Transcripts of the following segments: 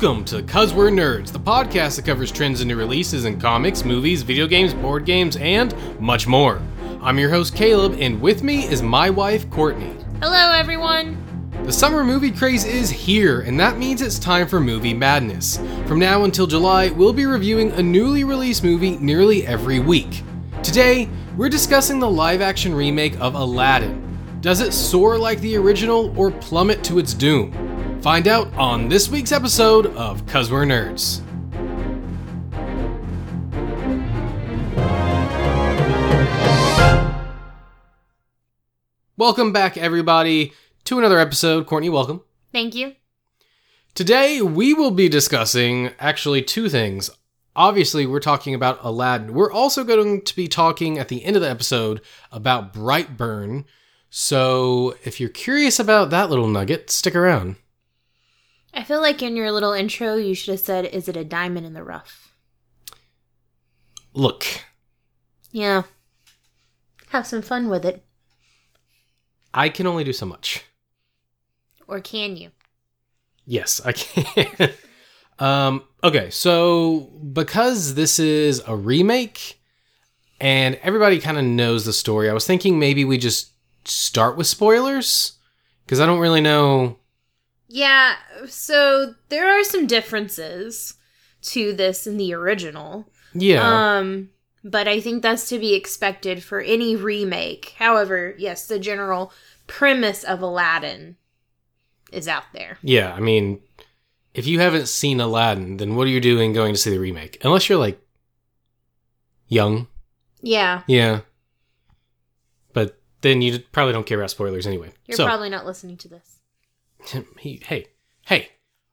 Welcome to Cuz We're Nerds, the podcast that covers trends and new releases in comics, movies, video games, board games, and much more. I'm your host Caleb, and with me is my wife Courtney. Hello, everyone. The summer movie craze is here, and that means it's time for movie madness. From now until July, we'll be reviewing a newly released movie nearly every week. Today, we're discussing the live action remake of Aladdin. Does it soar like the original or plummet to its doom? Find out on this week's episode of Cuz We're Nerds. Welcome back, everybody, to another episode. Courtney, welcome. Thank you. Today, we will be discussing actually two things. Obviously, we're talking about Aladdin. We're also going to be talking at the end of the episode about Brightburn. So, if you're curious about that little nugget, stick around. I feel like in your little intro, you should have said, Is it a diamond in the rough? Look, Yeah. Have some fun with it. I can only do so much. Or can you? Yes, I can. um, okay, so because this is a remake and everybody kind of knows the story, I was thinking maybe we just start with spoilers because I don't really know. Yeah, so there are some differences to this in the original. Yeah. Um, but I think that's to be expected for any remake. However, yes, the general premise of Aladdin is out there. yeah, I mean, if you haven't seen Aladdin, then what are you doing going to see the remake? Unless you're like young. Yeah, Yeah. But then you probably don't care about spoilers anyway. you're so, probably not listening to this. Hey, hey, hey,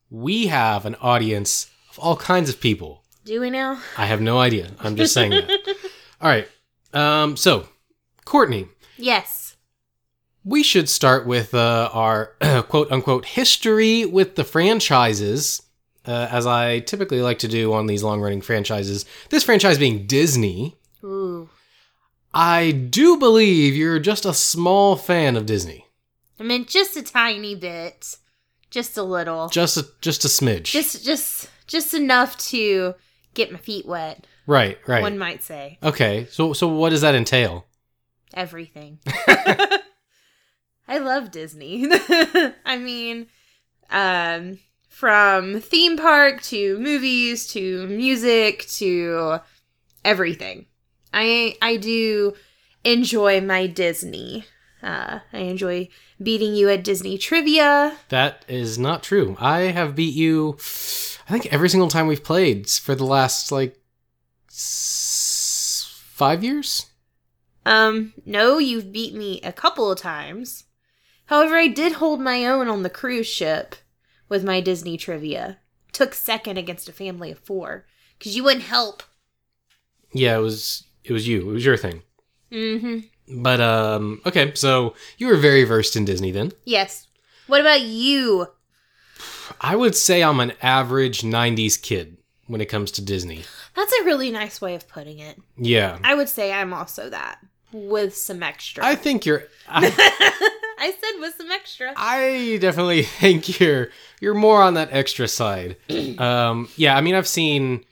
we have an audience of all kinds of people. Do we now? I have no idea. I'm just saying that. All right. Um, so, Courtney, Yes. we should start with uh, our quote unquote history with the franchises, uh, as I typically like to do on these long running franchises. This franchise being Disney. Ooh. I do believe you're just a small fan of Disney. I mean, just a tiny bit, just a little, Just a just a smidge. just just just enough to get my feet wet. right, right. One might say okay. So so what does that entail? everything. I love Disney. I mean, um, from theme park to movies to music to everything. I I do enjoy my Disney. Uh, I enjoy beating you at Disney trivia. That is not true. I have beat you, I think, every single time we've played for the last, like, s- five years? Um, no, you've beat me a couple of times. However, I did hold my own on the cruise ship with my Disney trivia. Took second against a family of four because you wouldn't help. Yeah, it was, it was you. It was your thing. Mm-hmm. But, um, okay, so you were very versed in Disney then. Yes. What about you? I would say I'm an average 90s kid when it comes to Disney. That's a really nice way of putting it. Yeah. I would say I'm also that with some extra. I think you're, I, I said with some extra. I definitely think you're you're more on that extra side. Um, yeah, I mean, I've seen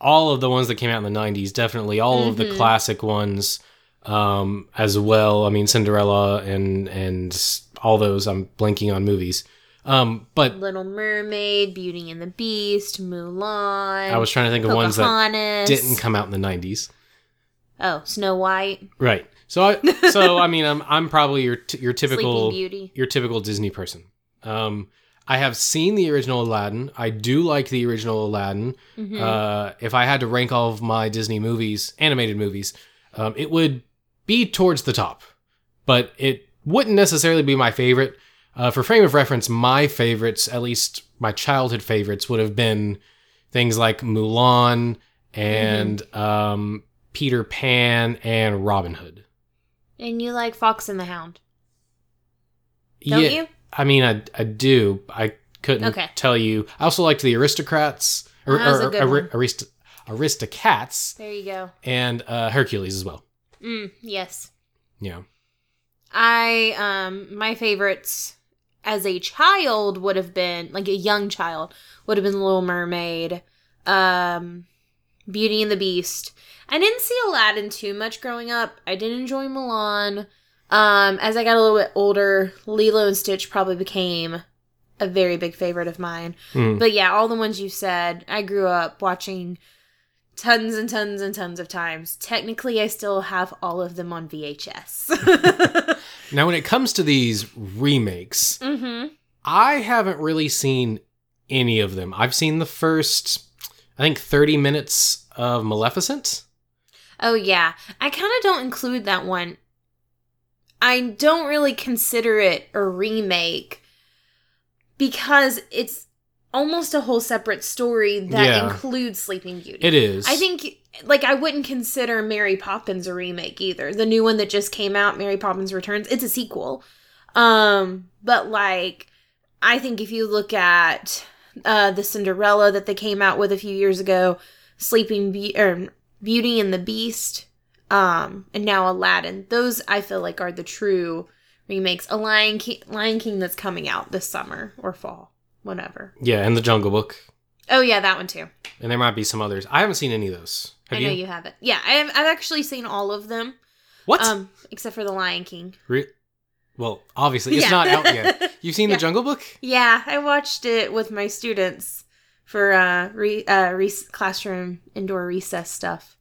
all of the ones that came out in the '90s. Definitely all of the Mhm. classic ones um, as well. I mean, Cinderella and and all those. I'm blanking on movies. Um, but Little Mermaid, Beauty and the Beast, Mulan. I was trying to think of ones that Pocahontas. didn't come out in the '90s. Oh, Snow White, Right. So I so I mean, I'm I'm probably your t- your typical Beauty. your typical Disney person. Um, I have seen the original Aladdin. I do like the original Aladdin. Mhm. Uh, if I had to rank all of my Disney movies, animated movies, um, it would be towards the top, but it wouldn't necessarily be my favorite. Uh, for frame of reference, my favorites, at least my childhood favorites, would have been things like Mulan and um, Peter Pan and Robin Hood. and you like Fox and the Hound, don't you? I mean, I, I do. I couldn't Okay. tell you. I also liked the Aristocrats, or, That was a or- Ari- one. Arist- Aristocats, There you go. and uh, Hercules as well. Mm, yes. Yeah. I um my favorites as a child would have been like a young child would have been Little Mermaid, um, Beauty and the Beast. I didn't see Aladdin too much growing up. I did enjoy Mulan. Um, as I got a little bit older, Lilo and Stitch probably became a very big favorite of mine. Hmm. But yeah, all the ones you said, I grew up watching tons and tons and tons of times. Technically, I still have all of them on VHS. Now, when it comes to these remakes, mm-hmm. I haven't really seen any of them. I've seen the first, I think, 30 minutes of Maleficent. Oh yeah, I kind of don't include that one. I don't really consider it a remake because it's almost a whole separate story that Yeah. includes Sleeping Beauty. It is. I think like I wouldn't consider Mary Poppins a remake either. The new one that just came out, Mary Poppins Returns, it's a sequel. Um, but like I think if you look at uh the Cinderella that they came out with a few years ago, Sleeping Be- or Beauty and the Beast, um, and now Aladdin, those I feel like are the true remakes. A Lion King, Lion King that's coming out this summer or fall, whatever. Yeah, and The Jungle Book. Oh yeah, that one too. And there might be some others. I haven't seen any of those. Have I you? know you haven't. Yeah, I have, I've actually seen all of them. What? Um, except for the Lion King. Re- well, obviously, it's Yeah. not out yet. You've seen Yeah. The Jungle Book? Yeah, I watched it with my students for uh, re- uh re- classroom indoor recess stuff.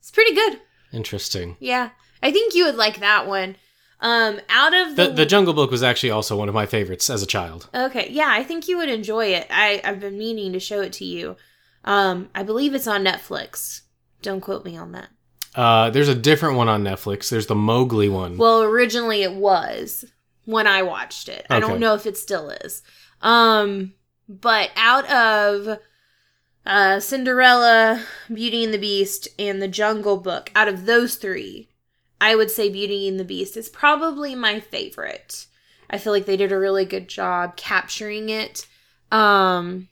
It's pretty good. Interesting. Yeah, I think you would like that one. Um, out of the, The, the Jungle Book was actually also one of my favorites as a child. okay, yeah, I think you would enjoy it. I I've been meaning to show it to you. Um, I believe it's on Netflix. Don't quote me on that. Uh, there's a different one on Netflix. There's the Mowgli one. Well, originally it was when I watched it. I don't know if it still is. Um, but out of uh, Cinderella, Beauty and the Beast, and The Jungle Book, out of those three, I would say Beauty and the Beast is probably my favorite. I feel like they did a really good job capturing it. Um,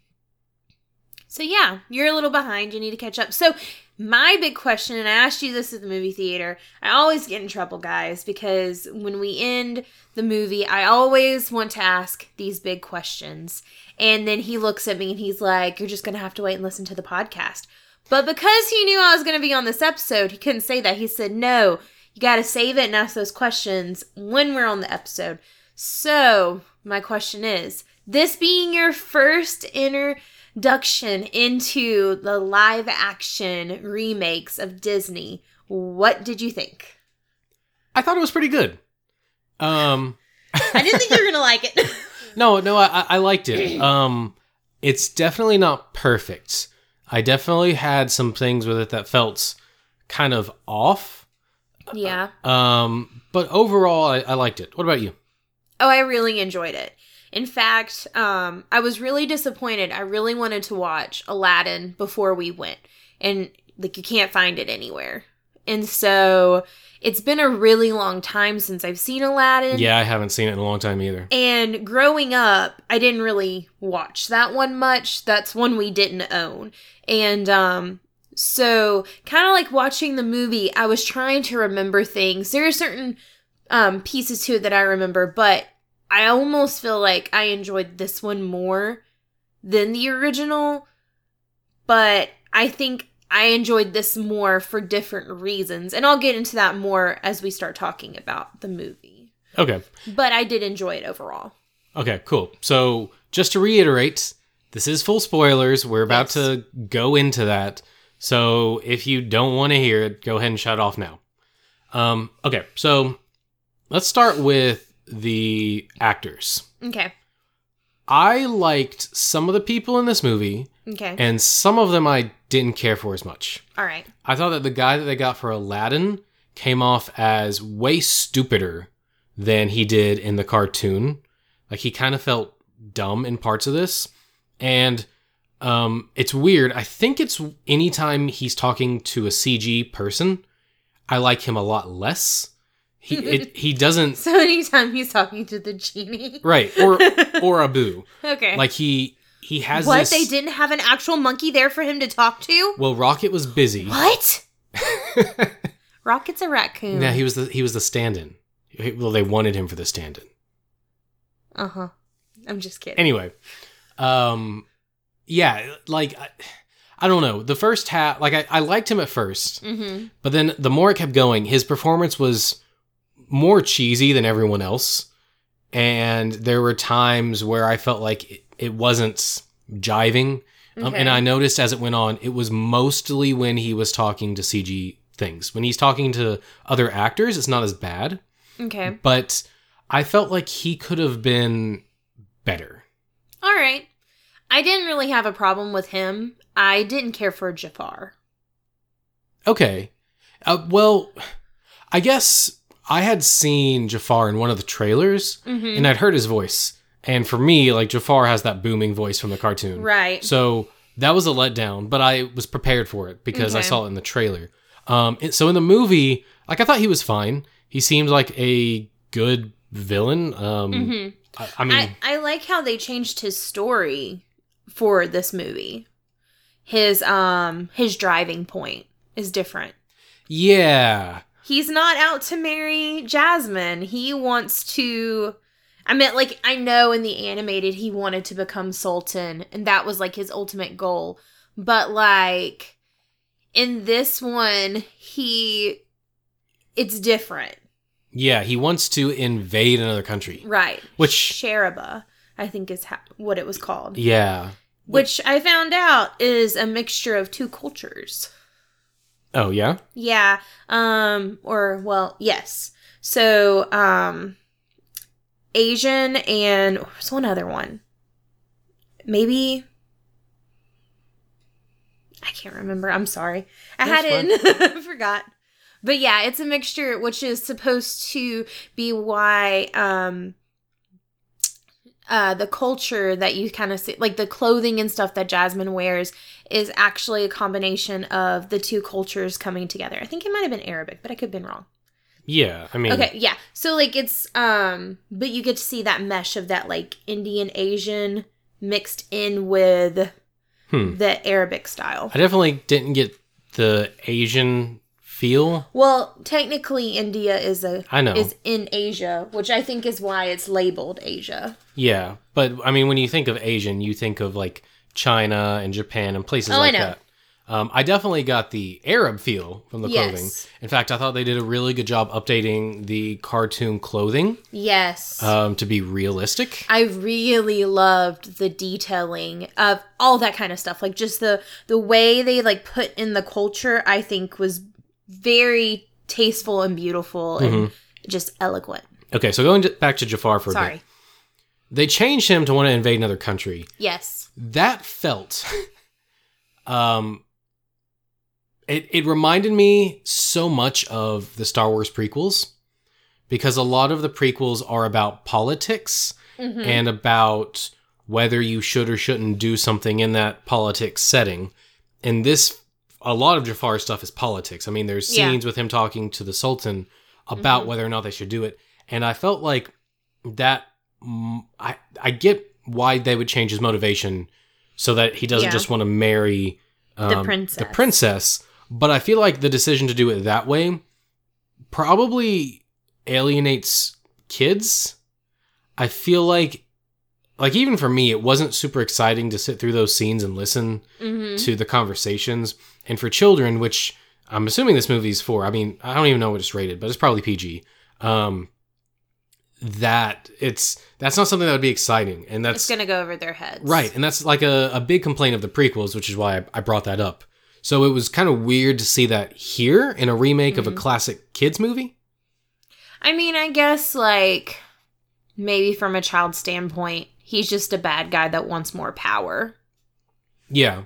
so yeah, you're a little behind. You need to catch up. So my big question, and I asked you this at the movie theater. I always get in trouble, guys, because when we end the movie, I always want to ask these big questions. And then he looks at me and he's like, You're just going to have to wait and listen to the podcast. But because he knew I was going to be on this episode, he couldn't say that. He said, No, you got to save it and ask those questions when we're on the episode. So, my question is this being your first introduction into the live action remakes of Disney, what did you think? I thought it was pretty good. Um, I didn't think you were going to like it. no, no, I, I- I liked it. Um, it's definitely not perfect. I definitely had some things with it that felt kind of off. Yeah. Um, but overall, I, I liked it. What about you? Oh, I really enjoyed it. In fact, um, I was really disappointed. I really wanted to watch Aladdin before we went, and like you can't find it anywhere. And so it's been a really long time since I've seen Aladdin. Yeah, I haven't seen it in a long time either. And growing up, I didn't really watch that one much. That's one we didn't own. And um so kind of like watching the movie, I was trying to remember things. There are certain um pieces to it that I remember, but I almost feel like I enjoyed this one more than the original. But I think I enjoyed this more for different reasons. And I'll get into that more as we start talking about the movie. Okay. But I did enjoy it overall. Okay, cool. So, just to reiterate, this is full spoilers. We're about Yes. to go into that. So, if you don't want to hear it, go ahead and shut off now. Um, okay, so let's start with the actors. Okay. I liked some of the people in this movie, Okay. and some of them I didn't care for as much. All right. I thought that the guy that they got for Aladdin came off as way stupider than he did in the cartoon. Like he kind of felt dumb in parts of this. And um it's weird. I think it's anytime he's talking to a CG person, I like him a lot less. He it, he doesn't So anytime he's talking to the genie. right or or Abu. Okay. Like he he has what? this They didn't have an actual monkey there for him to talk to? Well, Rocket was busy. What? Rocket's a raccoon. Yeah, he was the he was the stand-in. Well, they wanted him for the stand-in. Uh huh. I'm just kidding. Anyway, um, yeah, like I, I don't know. The first half, like I, I liked him at first, mm-hmm. but then the more it kept going, his performance was more cheesy than everyone else, and there were times where I felt like it, it wasn't jiving. Um, and I noticed as it went on, it was mostly when he was talking to CG things. When he's talking to other actors, it's not as bad Okay. but I felt like he could have been better. All right. I didn't really have a problem with him. I didn't care for Jafar. Okay. Uh, well, I guess I had seen Jafar in one of the trailers Mm-hmm. and I'd heard his voice. And for me, like Jafar has that booming voice from the cartoon. Right. So that was a letdown, but I was prepared for it because I saw it in the trailer. Um, so in the movie, like I thought he was fine. He seemed like a good villain. Um, hmm I, I mean, I, I like how they changed his story for this movie. His um his driving point is different. yeah. He's not out to marry Jasmine. He wants to I meant like I know in the animated he wanted to become sultan and that was like his ultimate goal. But like in this one he it's different. Yeah, he wants to invade another country. Right. Which- Sheraba, I think is ha- what it was called. Yeah. Which I found out is a mixture of two cultures. Oh, yeah? Yeah. Um or well, yes. So, um Asian and there's one other one. Maybe I can't remember. I'm sorry. I That's had it forgot. But yeah, it's a mixture which is supposed to be why um uh the culture that you kind of see like the clothing and stuff that Jasmine wears is actually a combination of the two cultures coming together. I think it might have been Arabic, but I could have been wrong. Yeah. I mean, Okay, yeah. So like it's um but you get to see that mesh of that like Indian Asian mixed in with Hmm. the Arabic style. I definitely didn't get the Asian feel. Well, technically India is a I know. is in Asia, which I think is why it's labeled Asia. Yeah. But I mean, when you think of Asian, you think of like China and Japan and places Oh, I like know. that. Um, I definitely got the Arab feel from the clothing. Yes. In fact, I thought they did a really good job updating the cartoon clothing Yes. um, to be realistic. I really loved the detailing of all that kind of stuff. Like just the the way they like put in the culture, I think was very tasteful and beautiful and Mm-hmm. just eloquent. Okay, so going to, back to Jafar for a Sorry. bit. They changed him to want to invade another country. Yes. that felt um it it reminded me so much of the Star Wars prequels because a lot of the prequels are about politics Mhm. and about whether you should or shouldn't do something in that politics setting. And this a lot of Jafar stuff is politics. I mean, there's Yeah. scenes with him talking to the Sultan about Mhm. whether or not they should do it. And I felt like that mm, I I get why they would change his motivation so that he doesn't Yeah. just want to marry um, princess. The princess, but I feel like the decision to do it that way probably alienates kids. I feel like like even for me it wasn't super exciting to sit through those scenes and listen Mhm. to the conversations. And for children, which I'm assuming this movie's for, I mean, I don't even know what it's rated, but it's probably PG. Um, that it's that's not something that would be exciting, and It's that's gonna go over their heads. right, and that's like a, a big complaint of the prequels, which is why I, I brought that up. So it was kind of weird to see that here in a remake of a Mhm. classic kids movie. I mean, I guess like maybe from a child standpoint, he's just a bad guy that wants more power. Yeah,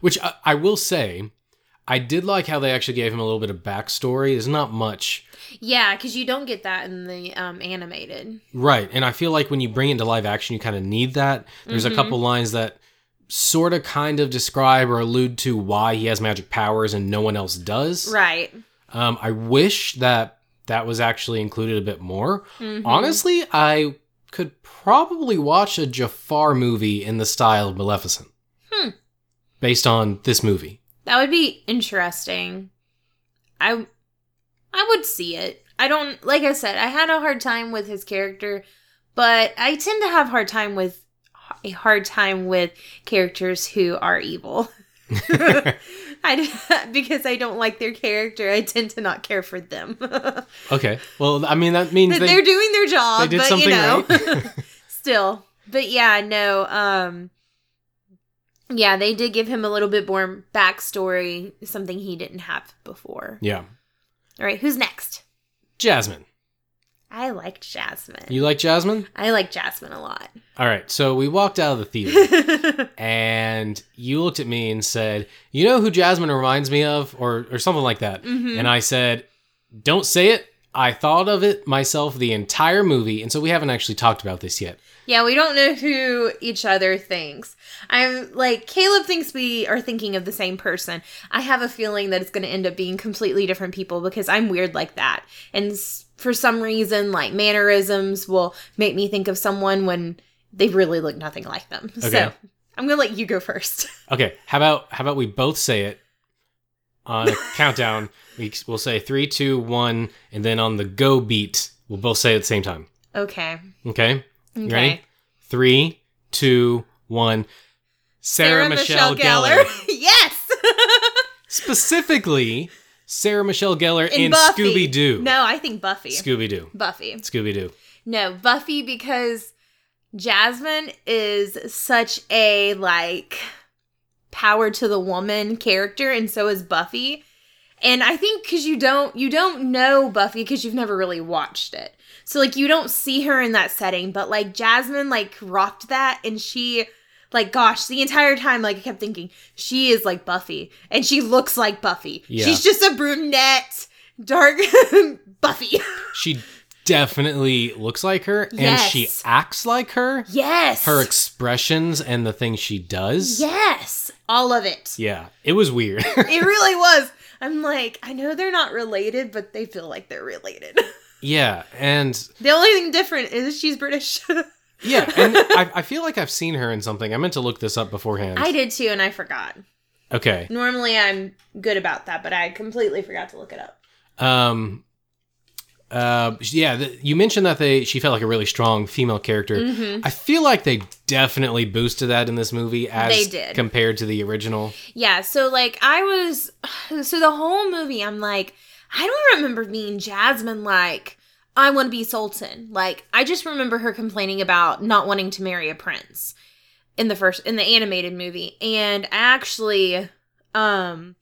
which I, I will say, I did like how they actually gave him a little bit of backstory. There's not much, Yeah, because you don't get that in the um, animated. Right. And I feel like when you bring it into live action, you kind of need that. There's Mhm. a couple lines that sort of kind of describe or allude to why he has magic powers and no one else does. Right. Um, I wish that that was actually included a bit more. Mhm. Honestly, I could probably watch a Jafar movie in the style of Maleficent. Hmm. Based on this movie. That would be interesting. I I would see it. I don't like I said, I had a hard time with his character, but I tend to have hard time with a hard time with characters who are evil. I, because I don't like their character, I tend to not care for them. okay. Well, I mean that means they, are doing their job, they did but something you know, right. still. But yeah, no. Um, yeah, they did give him a little bit more backstory, something he didn't have before. yeah. All right, who's next? Jasmine. I liked Jasmine. You like Jasmine? I like Jasmine a lot. All right. So we walked out of the theater and you looked at me and said, "You know who Jasmine reminds me of or or something like that." Mhm. And I said, "Don't say it. I thought of it myself the entire movie, and so we haven't actually talked about this yet." Yeah, we don't know who each other thinks. I'm like Caleb thinks we are thinking of the same person. I have a feeling that it's going to end up being completely different people because I'm weird like that. And for some reason like mannerisms will make me think of someone when they really look nothing like them. Okay. So, I'm going to let you go first. Okay, how about how about we both say it on a countdown? We, we'll say three, two, one, and then on the go beat, we'll both say it at the same time. Okay. Okay, Okay. ready? Three, two, one. Sarah, Michelle, Gellar. yes. Specifically, Sarah Michelle Gellar In in, Scooby Doo. No, I think Buffy. Scooby Doo. Buffy. Scooby Doo. No, Buffy because Jasmine is such a like power to the woman character and so is Buffy. And I think cuz you don't you don't know Buffy cuz you've never really watched it. So like you don't see her in that setting, but like Jasmine like rocked that and she like gosh, the entire time like I kept thinking she is like Buffy and she looks like Buffy. Yeah. She's just a brunette dark Buffy. She definitely looks like her, and she acts like her. Yes. Her expressions and the things she does. Yes, all of it. Yeah, it was weird. It really was. I'm like, I know they're not related, but they feel like they're related. Yeah, and the only thing different is she's British. yeah, and I, I feel like I've seen her in something. I meant to look this up beforehand. I did too, and I forgot. okay. Normally, I'm good about that, but I completely forgot to look it up. Um. Uh. Yeah. The, you mentioned that they she felt like a really strong female character. Mhm. I feel like they definitely boosted that in this movie as They did. compared to the original. Yeah, so like I was, so the whole movie, I'm like, I don't remember being Jasmine like, I want to be Sultan. Like, I just remember her complaining about not wanting to marry a prince in the first, in the animated movie. And I actually, um,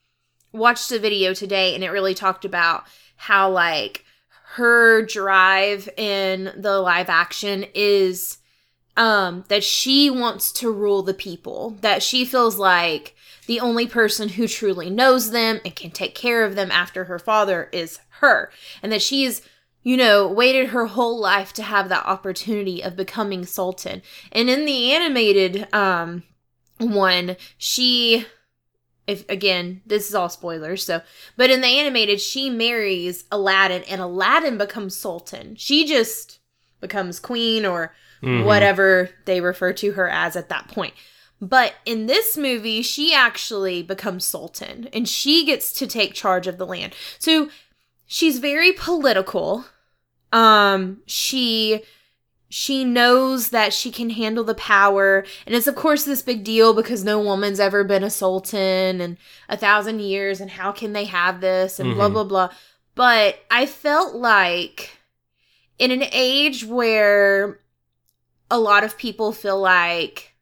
watched a video today and it really talked about how like her drive in the live action is um that she wants to rule the people that she feels like the only person who truly knows them and can take care of them after her father is her and that she's you know waited her whole life to have that opportunity of becoming sultan and in the animated um one she if again this is all spoilers so but in the animated she marries aladdin and aladdin becomes sultan she just becomes queen or Mhm. whatever they refer to her as at that point. But in this movie, she actually becomes sultan and she gets to take charge of the land. So she's very political. Um she she knows that she can handle the power and it's of course this big deal because no woman's ever been a sultan in a thousand years and how can they have this and blah Mhm. blah blah but i felt like in an age where a lot of people feel like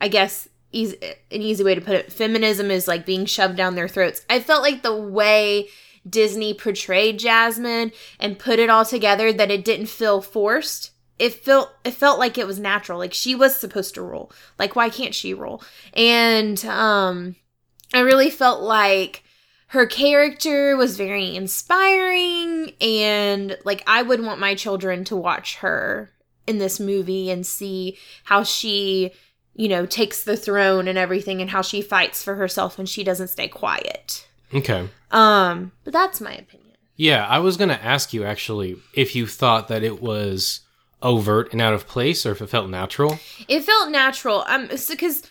i guess easy, an easy way to put it feminism is like being shoved down their throats. I felt like the way disney portrayed jasmine and put it all together that it didn't feel forced. It felt it felt like it was natural. Like she was supposed to rule. Like why can't she rule? And um i really felt like her character was very inspiring and like I would want my children to watch her in this movie and see how she, you know, takes the throne and everything and how she fights for herself and she doesn't stay quiet. Okay. Um, but that's my opinion. Yeah, I was gonna ask you actually if you thought that it was overt and out of place, or if it felt natural. It felt natural. Um, because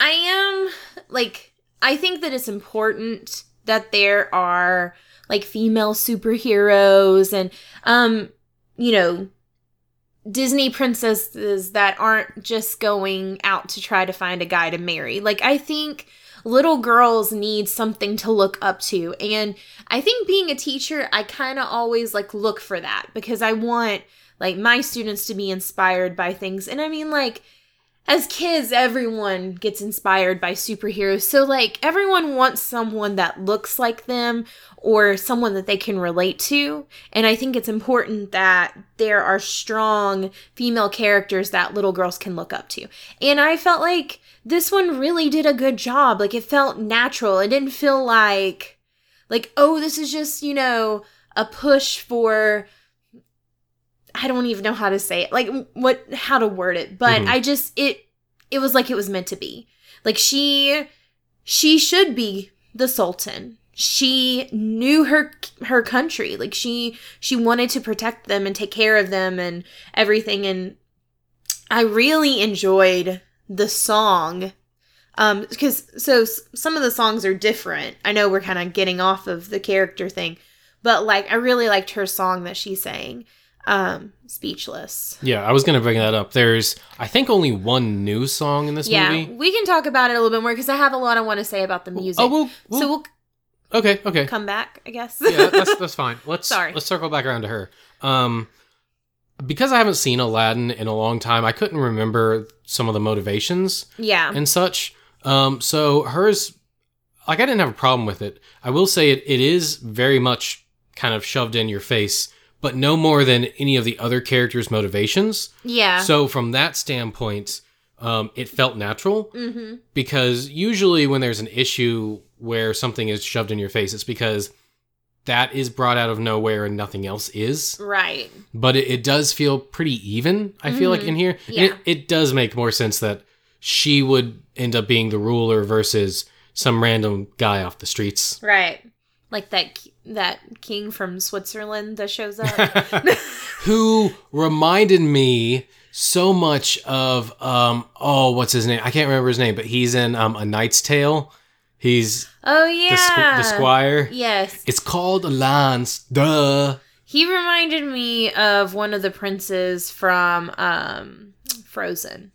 I am like I think that it's important that there are like female superheroes and um, you know, Disney princesses that aren't just going out to try to find a guy to marry. Like, I think little girls need something to look up to. And I think being a teacher, I kind of always like look for that because I want like my students to be inspired by things. And I mean, like, as kids, everyone gets inspired by superheroes. So, like, everyone wants someone that looks like them or someone that they can relate to. And I think it's important that there are strong female characters that little girls can look up to. And I felt like this one really did a good job. Like, it felt natural. It didn't feel like, like, oh, this is just, you know, a push for I don't even know how to say it. Like what how to word it, but Mhm. I just it it was like it was meant to be. Like she she should be the sultan. She knew her her country. Like she she wanted to protect them and take care of them and everything and I really enjoyed the song um because so some of the songs are different. I know we're kind of getting off of the character thing, but like I really liked her song that she sang um speechless Yeah, I was gonna bring that up. There's, I think, only one new song in this yeah movie. we can talk about it a little bit more because i have a lot i want to say about the music Oh, we'll, we'll so we'll okay, okay. come back i guess yeah, that's that's fine. Let's Sorry. let's circle back around to her. Um, because I haven't seen Aladdin in a long time, I couldn't remember some of the motivations yeah and such. Um, so hers, like, I didn't have a problem with it. I will say it, it is very much kind of shoved in your face, but no more than any of the other characters' motivations. yeah So from that standpoint, um, it felt natural mm-hmm because usually when there's an issue where something is shoved in your face, it's because that is brought out of nowhere and nothing else is. right But it, it does feel pretty even. I feel like in here, Yeah. it, it does make more sense that she would end up being the ruler versus some random guy off the streets. right like that that king from switzerland that shows up Who reminded me so much of um oh what's his name? I can't remember his name, but he's in um A Knight's Tale. He's oh the, yeah squ- the squire. yes It's called a lance. Duh. he reminded me of one of the princes from um frozen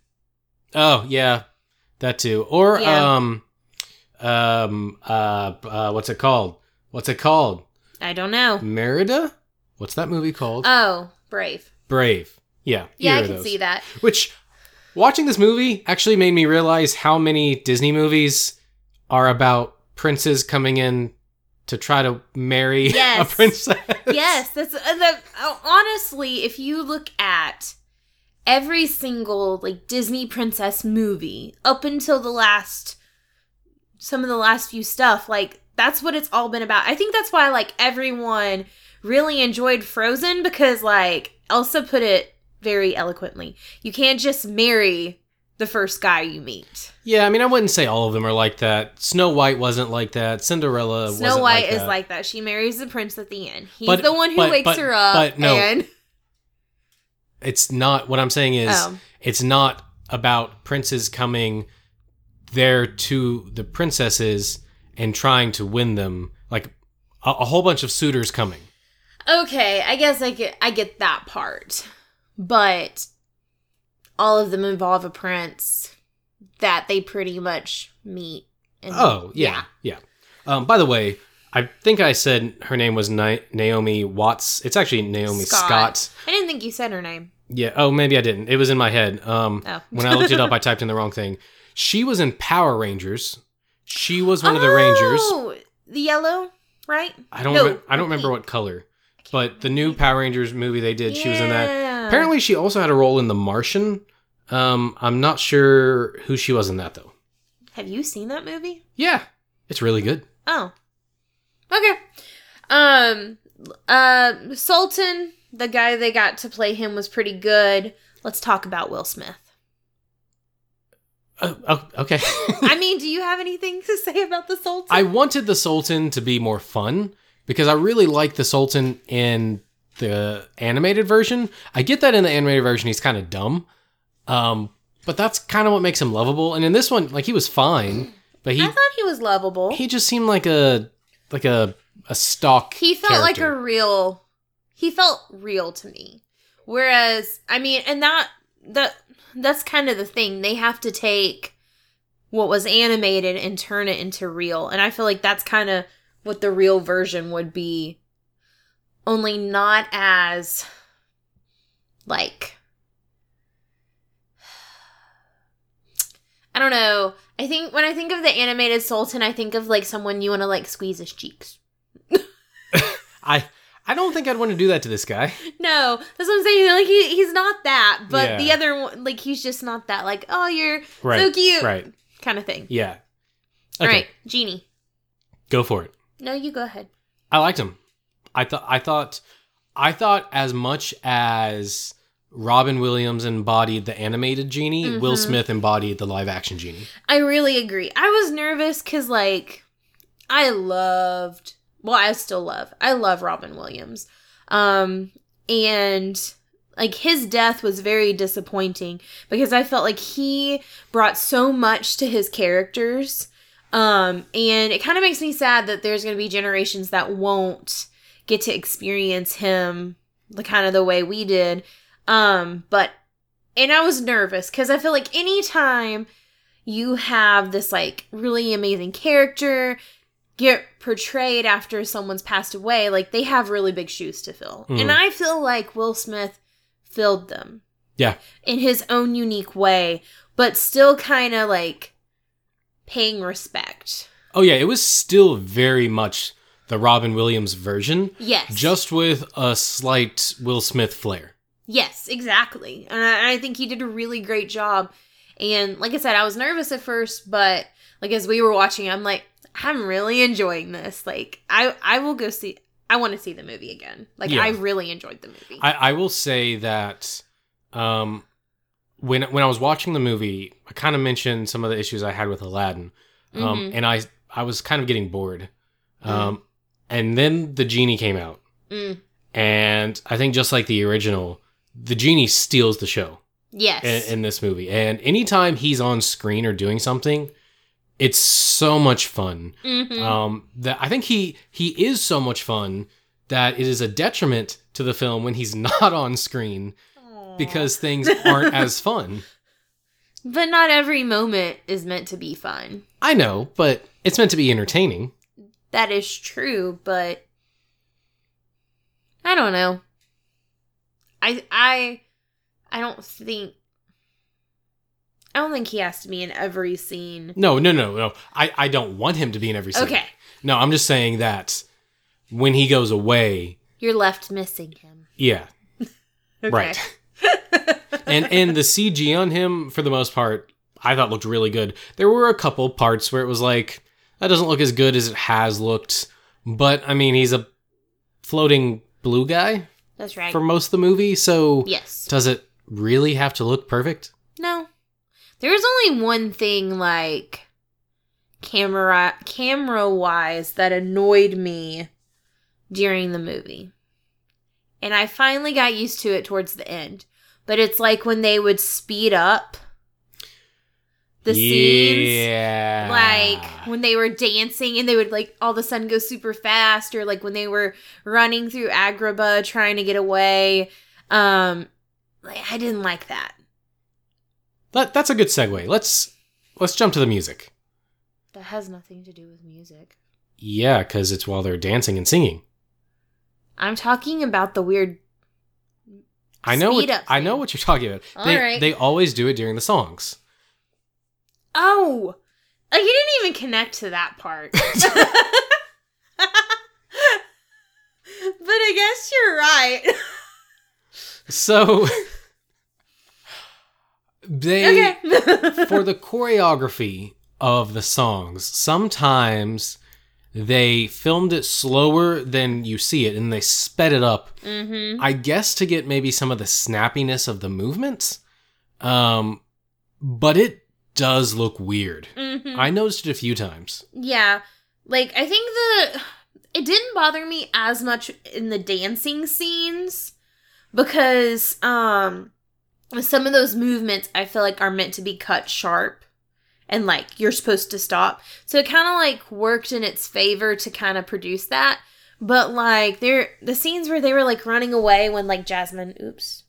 Oh yeah, that too. Or Yeah. um, um, uh, uh, what's it called? What's it called? i don't know Merida. What's that movie called? oh brave Brave. Yeah. yeah i can those. see that Which, watching this movie actually made me realize how many Disney movies are about princes coming in to try to marry Yes. a princess. yes, that's uh, the, uh, honestly, if you look at every single like Disney princess movie up until the last some of the last few stuff, like that's what it's all been about. I think that's why like everyone really enjoyed Frozen because like Elsa put it very eloquently. You can't just marry the first guy you meet. Yeah, I mean, I wouldn't say all of them are like that. Snow White wasn't like that. Cinderella Snow White like is that. like that. She marries the prince at the end. He's But- the one who but- wakes but- her up but no. and It's not. What I'm saying is, Oh. it's not about princes coming there to the princesses and trying to win them. Like a, a whole bunch of suitors coming. Okay, I guess I get I get that part. But all of them involve a prince that they pretty much meet. And, Oh yeah, yeah. Um, by the way, I think I said her name was Na- Naomi Watts. It's actually Naomi Scott. Scott. I didn't think you said her name. Yeah. Oh, maybe I didn't. It was in my head. Um, Oh. when I looked it up, I typed in the wrong thing. She was in Power Rangers. She was one of the Rangers. Oh, the yellow, right? I don't. No, I don't remember what color, but the new Power Rangers movie they did, she was in that. Apparently, she also had a role in The Martian. Um, I'm not sure who she was in that though. Have you seen that movie? Yeah, it's really good. Oh. Okay. Um uh Sultan, the guy they got to play him was pretty good. Let's talk about Will Smith. Oh, oh, okay. I mean, do you have anything to say about the Sultan? I wanted the Sultan to be more fun because I really like the Sultan in the animated version. I get that in the animated version he's kind of dumb, um, but that's kind of what makes him lovable. And in this one, like he was fine, but he I thought he was lovable. He, he just seemed like a like a a stock. He felt like a real he felt real to me. Whereas, I mean, and that that that's kind of the thing. They have to take what was animated and turn it into real. And I feel like that's kind of what the real version would be. Only not as like I don't know. I think when I think of the animated Sultan, I think of like someone you want to like squeeze his cheeks. I I don't think I'd want to do that to this guy. No, that's what I'm saying. Like he, he's not that, but Yeah. the other one, like he's just not that. Like oh, you're Right. so cute, Right. kind of thing. Yeah. All Okay. right, genie. Go for it. No, you go ahead. I liked him. I thought I thought I thought as much as Robin Williams embodied the animated genie, Will Mhm. Smith embodied the live action genie. I really agree. I was nervous because like I loved. Well, I still love. I love Robin Williams. Um, and like his death was very disappointing because I felt like he brought so much to his characters. Um, and it kind of makes me sad that there's going to be generations that won't get to experience him the kind of the way we did. Um, but and I was nervous because I feel like anytime you have this like really amazing character get portrayed after someone's passed away, like they have really big shoes to fill. Mhm. And I feel like Will Smith filled them Yeah. in his own unique way, but still kind of like paying respect. Oh yeah, it was still very much the Robin Williams version, Yes. just with a slight Will Smith flair. Yes, exactly. And I, I think he did a really great job. And like I said, I was nervous at first, but like as we were watching, I'm like, I'm really enjoying this. Like I I will go see I want to see the movie again. Like Yeah. I really enjoyed the movie. I, I will say that um, when when I was watching the movie, I kind of mentioned some of the issues I had with Aladdin, um, Mhm. and I I was kind of getting bored. Um, And then the genie came out, Mm, and I think just like the original, the genie steals the show yes. in, in this movie. And anytime he's on screen or doing something, it's so much fun. Mhm. Um, that I think he he is so much fun that it is a detriment to the film when he's not on screen because things aren't as fun. but not every moment is meant to be fun. I know, but it's meant to be entertaining. That is true, but I don't know. I I I don't think I don't think he has to be in every scene. No, no, no, no. I, I don't want him to be in every scene. Okay. No, I'm just saying that when he goes away, You're left missing him. yeah, right. and and the CG on him for the most part, I thought looked really good. There were a couple parts where it was like that doesn't look as good as it has looked, but I mean he's a floating blue guy That's right. for most of the movie, so yes. does it really have to look perfect? No. There was only one thing like camera camera wise that annoyed me during the movie. And I finally got used to it towards the end. But it's like when they would speed up the scenes. Like when they were dancing and they would like all of a sudden go super fast, or like when they were running through Agrabah trying to get away. Um like I didn't like that. That, that's a good segue. Let's let's jump to the music. That has nothing to do with music. Yeah, because it's while they're dancing and singing. I'm talking about the weird. I know Speed what up I know what you're talking about. All they right. they always do it during the songs. Oh, like you didn't even connect to that part. but I guess you're right. So they okay. for the choreography of the songs, sometimes they filmed it slower than you see it and they sped it up. mm-hmm. I guess to get maybe some of the snappiness of the movements. Um but it does look weird. Mm-hmm. I noticed it a few times. yeah, like I think the it didn't bother me as much in the dancing scenes because um some of those movements I feel like are meant to be cut sharp and like you're supposed to stop. So it kind of like worked in its favor to kind of produce that. But like there the scenes where they were like running away when like Jasmine oops.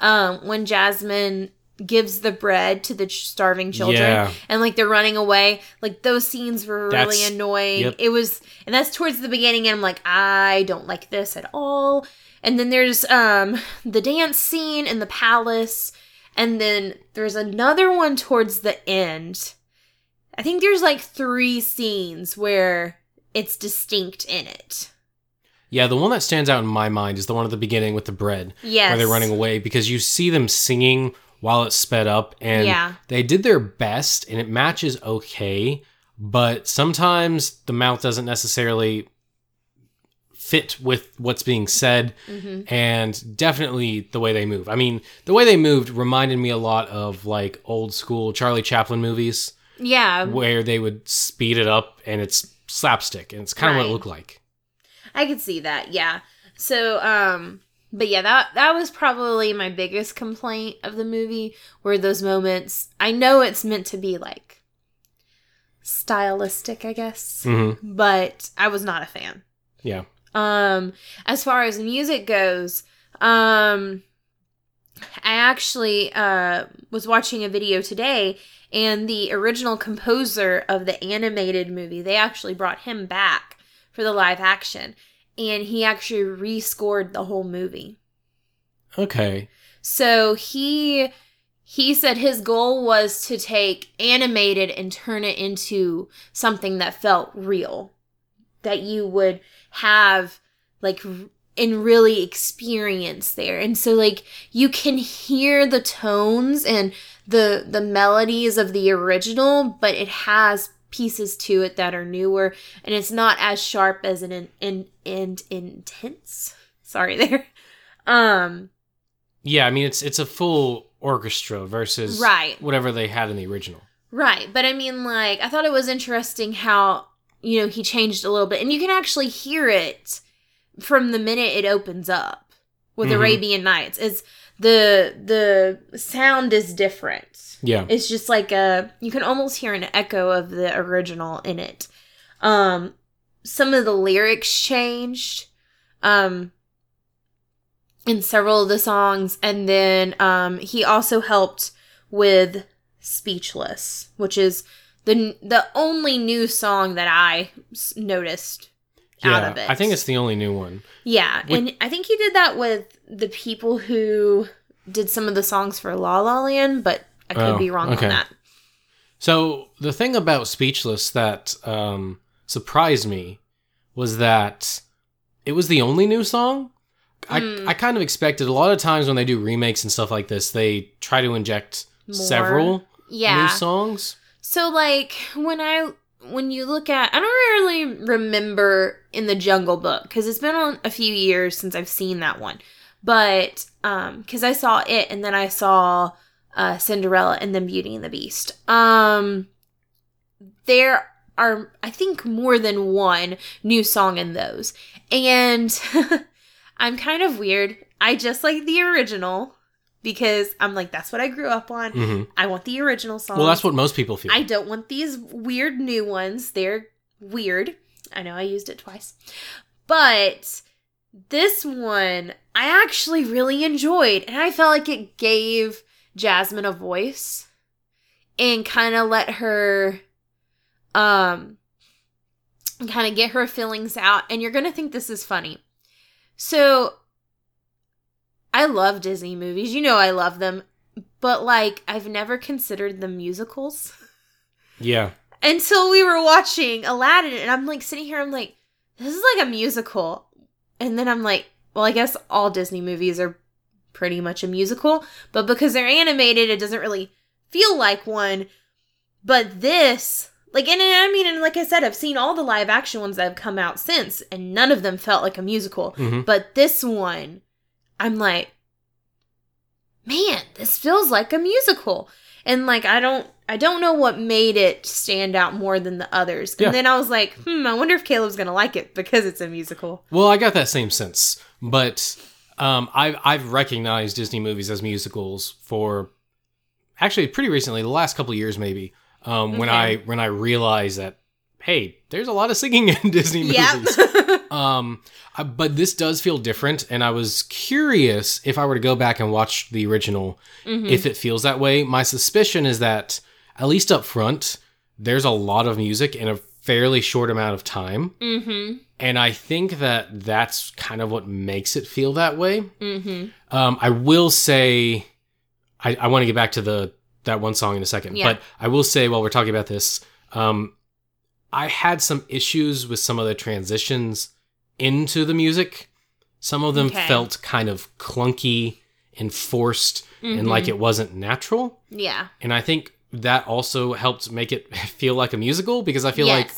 um, when Jasmine gives the bread to the starving children Yeah. and like they're running away like those scenes were really annoying yep. it was and that's towards the beginning and i'm like i don't like this at all and then there's um the dance scene in the palace. And then there's another one towards the end. I think there's like three scenes where it's distinct in it. Yeah, the one that stands out in my mind is the one at the beginning with the bread, yes where they're running away because you see them singing while it's sped up, and Yeah. they did their best, and it matches okay, but sometimes the mouth doesn't necessarily fit with what's being said, hmm and definitely the way they move. I mean, the way they moved reminded me a lot of like old school Charlie Chaplin movies yeah where they would speed it up and it's slapstick, and it's kind of what it looked like. I could see that, yeah. So, um, but yeah, that that was probably my biggest complaint of the movie, were those moments. I know it's meant to be like stylistic, I guess, hmm but I was not a fan. Yeah. Um, as far as music goes, um, I actually uh was watching a video today, and the original composer of the animated movie, they actually brought him back for the live action, and he actually rescored the whole movie. Okay. So he he said his goal was to take animated and turn it into something that felt real. That you would have like and really experience there. And so like you can hear the tones and the the melodies of the original, but it has pieces to it that are newer and it's not as sharp as an in, in, and intense. Sorry there. Um Yeah, I mean it's it's a full orchestra versus Right. whatever they had in the original. Right, but I mean, like, I thought it was interesting how you know he changed a little bit, and you can actually hear it from the minute it opens up with Mhm. Arabian Nights. It's the the sound is different. Yeah. It's just like a you can almost hear an echo of the original in it. Um, some of the lyrics changed. Um. In several of the songs, and then um, he also helped with "Speechless," which is the the only new song that I s- noticed out of it. I think it's the only new one. yeah, and I think he did that with the people who did some of the songs for La La Land, but I could Oh, be wrong okay. on that. So the thing about Speechless that um, surprised me was that it was the only new song. I, Hmm. I kind of expected a lot of times when they do remakes and stuff like this, they try to inject More. several Yeah. new songs. So like when I when you look at I don't really remember in the Jungle Book because it's been on a few years since I've seen that one. But um cuz I saw it and then I saw uh Cinderella and then Beauty and the Beast. Um there are I think more than one new song in those. And I'm kind of weird. I just like the original because I'm like that's what I grew up on. hmm I want the original song. Well, that's what most people feel. I don't want these weird new ones. They're weird. I know I used it twice. But this one I actually really enjoyed and I felt like it gave Jasmine a voice and kind of let her um kind of get her feelings out and you're going to think this is funny. So I love Disney movies. You know I love them. But like I've never considered the musicals yeah. until we were watching Aladdin and I'm like sitting here I'm like this is like a musical. And then I'm like, well I guess all Disney movies are pretty much a musical, but because they're animated it doesn't really feel like one. But this like and I mean and like I said I've seen all the live action ones that have come out since and none of them felt like a musical. hmm But this one, I'm like, man, this feels like a musical. And like I don't I don't know what made it stand out more than the others. And Yeah. then I was like, hmm, I wonder if Caleb's gonna like it because it's a musical. Well, I got that same sense, but um, I've I've recognized Disney movies as musicals for actually pretty recently, the last couple of years maybe. Um, when I when I realized that hey, there's a lot of singing in Disney movies. Yep. Um, I- but this does feel different, and I was curious if I were to go back and watch the original, Mhm. if it feels that way. My suspicion is that, at least up front, there's a lot of music in a fairly short amount of time, mm-hmm. and I think that that's kind of what makes it feel that way. Mm-hmm. Um, I will say, I, I want to get back to the that one song in a second, Yeah. but I will say while we're talking about this, um, I had some issues with some of the transitions into the music. Some of them Okay. felt kind of clunky and forced, and Mm-hmm. like it wasn't natural. Yeah. And I think that also helped make it feel like a musical because I feel like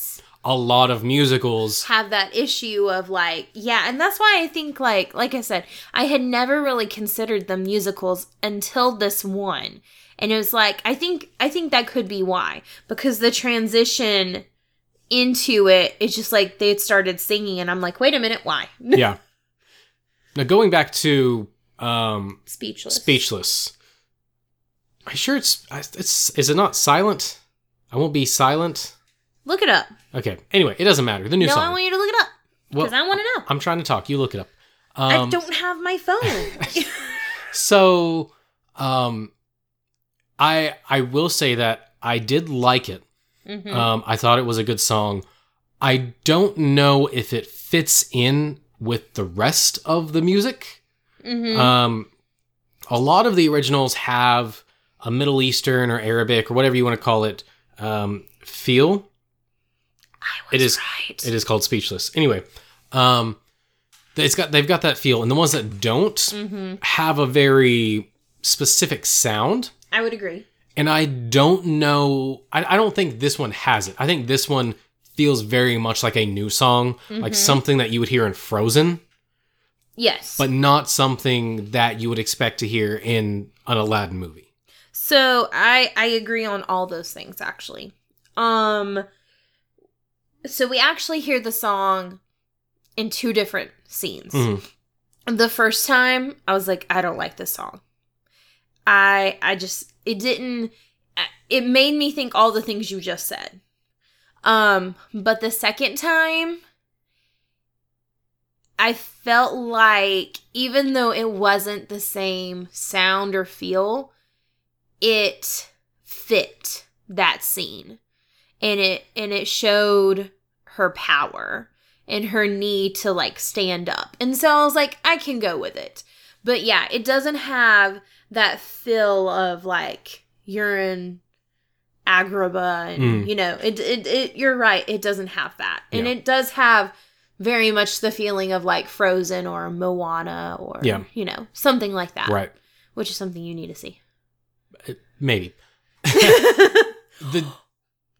a lot of musicals. have that issue of like yeah and that's why i think like like i said i had never really considered the musicals until this one and it was like i think i think that could be why because the transition into it it's just like they had started singing and i'm like wait a minute why yeah. Now going back to um, speechless Speechless. Are you sure it's it's is it not silent? I won't be silent. look it up Okay. Anyway, it doesn't matter. The new no song. No, I want you to look it up Well, because i want to know I'm trying to talk. You look it up. i Um, don't have my phone so, um, I I will say that I did like it. Mhm. Um, I thought it was a good song. I don't know if it fits in with the rest of the music. Mhm. Um, a lot of the originals have a Middle Eastern or Arabic or whatever you want to call it um, feel. I was is- right It is called Speechless. Anyway, um, it's got they've got that feel, and the ones that don't hmm have a very specific sound. i would agree And I don't know. I, I don't think this one has it. I think this one feels very much like a new song, like Mhm. something that you would hear in Frozen, yes but not something that you would expect to hear in an Aladdin movie. So I I agree on all those things actually. Um so we actually hear the song in two different scenes. Mhm. The first time I was like I don't like this song. I I just it didn't it made me think all the things you just said. Um but the second time I felt like even though it wasn't the same sound or feel, it fit that scene. And it and it showed her power and her need to like stand up. And so I was like, I can go with it. But yeah, it doesn't have that feel of like urine Agrabah and Mm. you know, it, it it you're right, it doesn't have that. And Yeah. it does have very much the feeling of like Frozen or Moana or Yeah. you know, something like that. Right? Which is something you need to see. Maybe the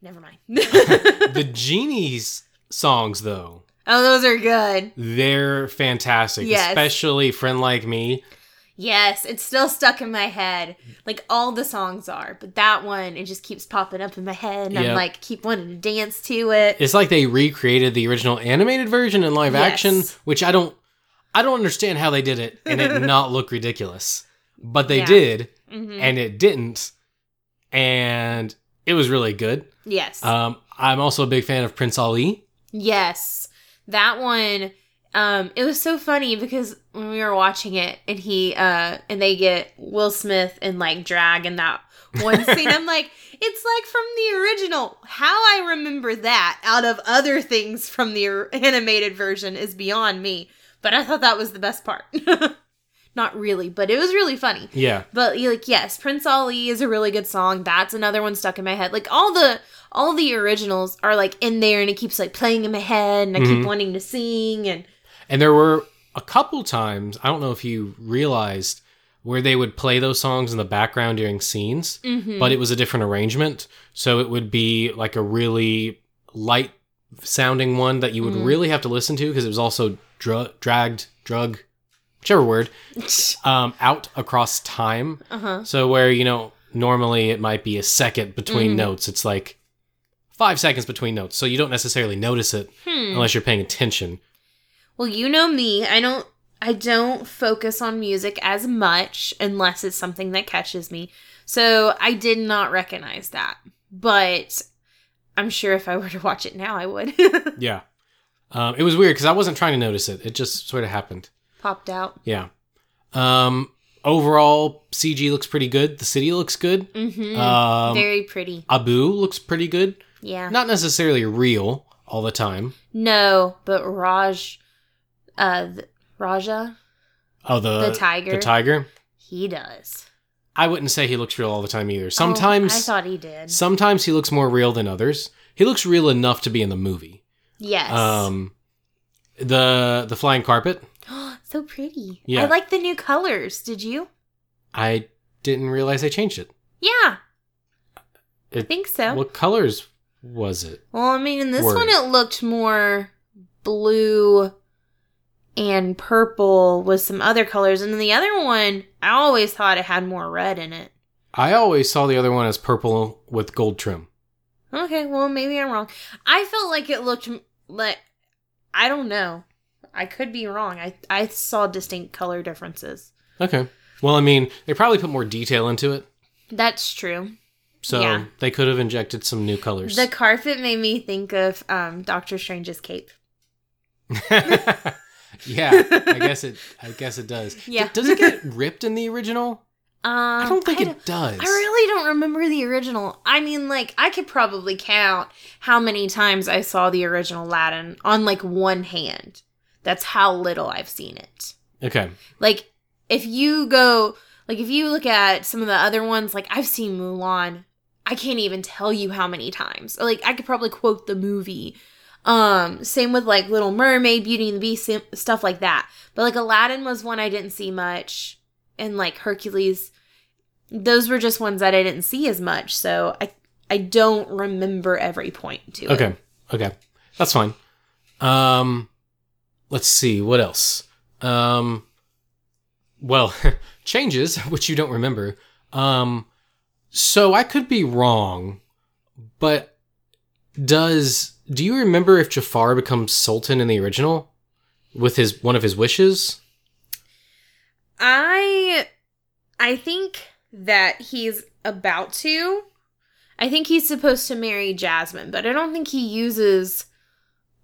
Never mind. the genies songs though oh, those are good. they're fantastic, Yes. especially "Friend Like Me." Yes, it's still stuck in my head. Like all the songs are, but that one it just keeps popping up in my head, and Yep. I'm like keep wanting to dance to it. It's like they recreated the original animated version in live Yes. action, which I don't I don't understand how they did it and it not look ridiculous. But they Yeah. did Mhm. and it didn't. And it was really good. yes, Um I'm also a big fan of Prince Ali. yes, that one. Um, it was so funny because when we were watching it, and he uh, and they get Will Smith and like drag in that one scene. I'm like, it's like from the original. How I remember that out of other things from the animated version is beyond me. But I thought that was the best part. Not really, but it was really funny. Yeah. But like, yes, Prince Ali is a really good song. That's another one stuck in my head. Like all the all the originals are like in there, and it keeps like playing in my head, and I keep Mhm. wanting to sing. And And there were a couple times, I don't know if you realized, where they would play those songs in the background during scenes, Mhm. but it was a different arrangement. So it would be like a really light sounding one that you would Mhm. really have to listen to because it was also dra- dragged, drug, whichever word, um, out across time. uh huh. So where, you know, normally it might be a second between Mhm. notes, it's like five seconds between notes. So you don't necessarily notice it Hmm. unless you're paying attention. Well, you know me. I don't I don't focus on music as much unless it's something that catches me. So, I did not recognize that. But I'm sure if I were to watch it now, I would. Yeah. Um, it was weird because I wasn't trying to notice it. It just sort of happened. Popped out. Yeah. Um, overall, CG looks pretty good. The city looks good. Mm-hmm. Um, Very pretty. Abu looks pretty good. Yeah. Not necessarily real all the time. No, but Raj, uh, Rajah, Oh, the The tiger. The tiger. he does. I wouldn't say he looks real all the time either. Oh, Sometimes, I thought he did. sometimes he looks more real than others. He looks real enough to be in the movie. yes. Um, the the flying carpet. Oh, so pretty. Yeah. I like the new colors. Did you? I didn't realize they changed it. Yeah. I think so. What colors was it? well, I mean, in this Word. one, it looked more blue and purple with some other colors. And then the other one, I always thought it had more red in it. I always saw the other one as purple with gold trim. Okay, well, maybe I'm wrong. I felt like it looked like I don't know. I could be wrong. I I saw distinct color differences. Okay. Well, I mean, they probably put more detail into it, That's true. so Yeah. they could have injected some new colors. The carpet made me think of um, Doctor Strange's cape. yeah, I guess it. I guess it does. Yeah. Does it get ripped in the original? Um, I don't think I it does. I really don't remember the original. I mean, like, I could probably count how many times I saw the original Aladdin on like one hand. That's how little I've seen it. Okay. Like, if you go, like, if you look at some of the other ones, like, I've seen Mulan. I can't even tell you how many times. Like, I could probably quote the movie. Um, same with like Little Mermaid, Beauty and the Beast, stuff like that. But like Aladdin was one I didn't see much, and like Hercules, those were just ones that I didn't see as much. So I I don't remember every point to it. Okay. Okay. That's fine. Um, let's see what else. Um, well, changes which you don't remember. Um, so I could be wrong, but does do you remember if Jafar becomes Sultan in the original with his one of his wishes? I I think that he's about to. I think he's supposed to marry Jasmine, but I don't think he uses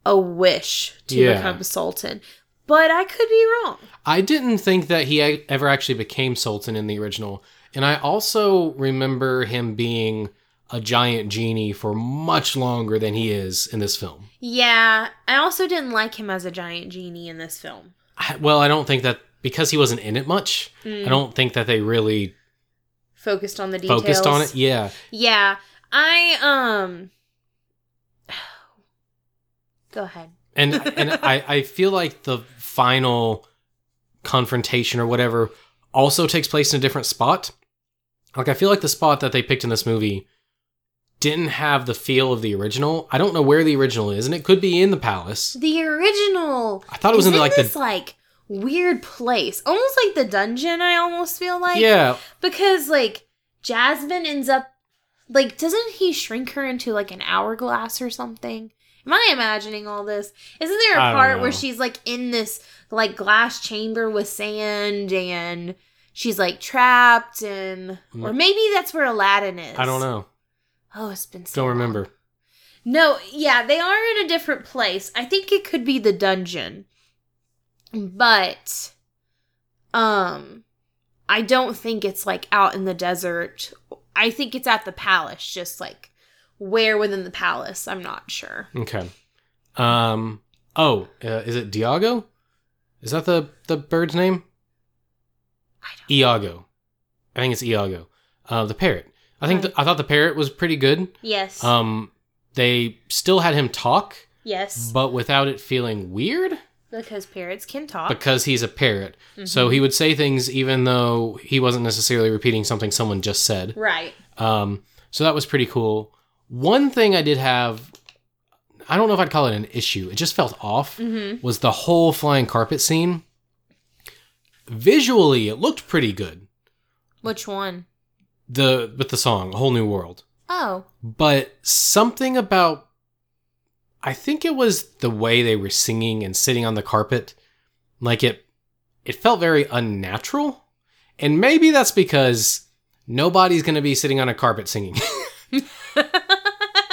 a wish to Yeah. become sultan. But I could be wrong. I didn't think that he ever actually became Sultan in the original. And I also remember him being a giant genie for much longer than he is in this film. Yeah, I also didn't like him as a giant genie in this film. I, well, I don't think that because he wasn't in it much, Mm. I don't think that they really Focused on the details. focused on it. Yeah. Yeah, I um. Go ahead. And and I, I feel like the final confrontation or whatever also takes place in a different spot. Like I feel like the spot that they picked in this movie didn't have the feel of the original. I don't know where the original is, and it could be in the palace. The original. I thought it was in, like, the- this like weird place, almost like the dungeon. I almost feel like yeah, because like Jasmine ends up like doesn't he shrink her into like an hourglass or something? Am I imagining all this? Isn't there a part where she's like in this like glass chamber with sand and she's like trapped and or maybe that's where Aladdin is. Mm. I don't know. Oh, it's been so Don't long. remember. No, yeah, they are in a different place. I think it could be the dungeon. But um I don't think it's like out in the desert. I think it's at the palace, just like where within the palace, I'm not sure. Okay. Um. Oh, uh, is it Diago? Is that the the bird's name? I don't Iago. I think it's Iago. Uh, the parrot. I think I thought the parrot was pretty good. Yes. Um, they still had him talk, yes. but without it feeling weird Because parrots can talk. because he's a parrot. Mm-hmm. So he would say things even though he wasn't necessarily repeating something someone just said. right. Um, so that was pretty cool. One thing I did have, I don't know if I'd call it an issue. It just felt off. Mhm. Was the whole flying carpet scene? Visually, it looked pretty good. Which one? The with the song "A Whole New World," Oh. but something about, I think it was the way they were singing and sitting on the carpet, like it, it felt very unnatural, and maybe that's because nobody's going to be sitting on a carpet singing.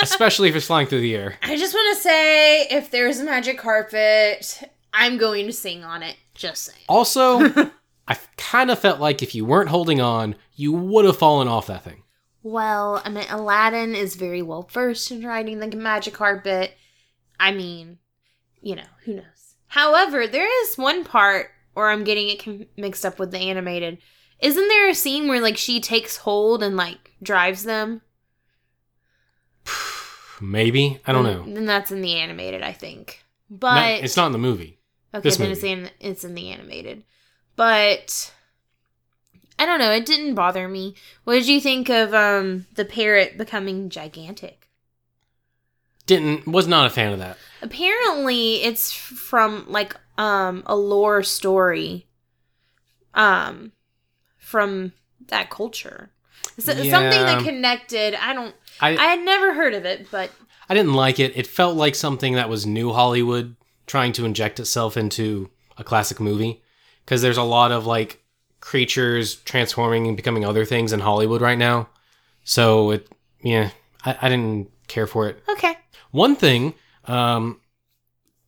especially if it's flying through the air. I just want to say if there's a magic carpet, I'm going to sing on it. Just saying. Also, I kind of felt like if you weren't holding on, you would have fallen off that thing. Well, I mean, Aladdin is very well versed in riding the magic carpet. I mean, you know, who knows? However, there is one part, or I'm getting it mixed up with the animated. Isn't there a scene where, like, she takes hold and, like, drives them? Maybe I don't know. Then that's in the animated, I think. But it's not in the movie. Okay, This then movie. it's in it's in the animated. But I don't know, it didn't bother me. What did you think of um the parrot becoming gigantic? Didn't was not a fan of that. Apparently it's from like um a lore story um from that culture. So, Something that connected, I don't I I had never heard of it, but I didn't like it. It felt like something that was new Hollywood trying to inject itself into a classic movie because there's a lot of like creatures transforming and becoming other things in Hollywood right now. So it yeah, I, I didn't care for it. okay. One thing, um,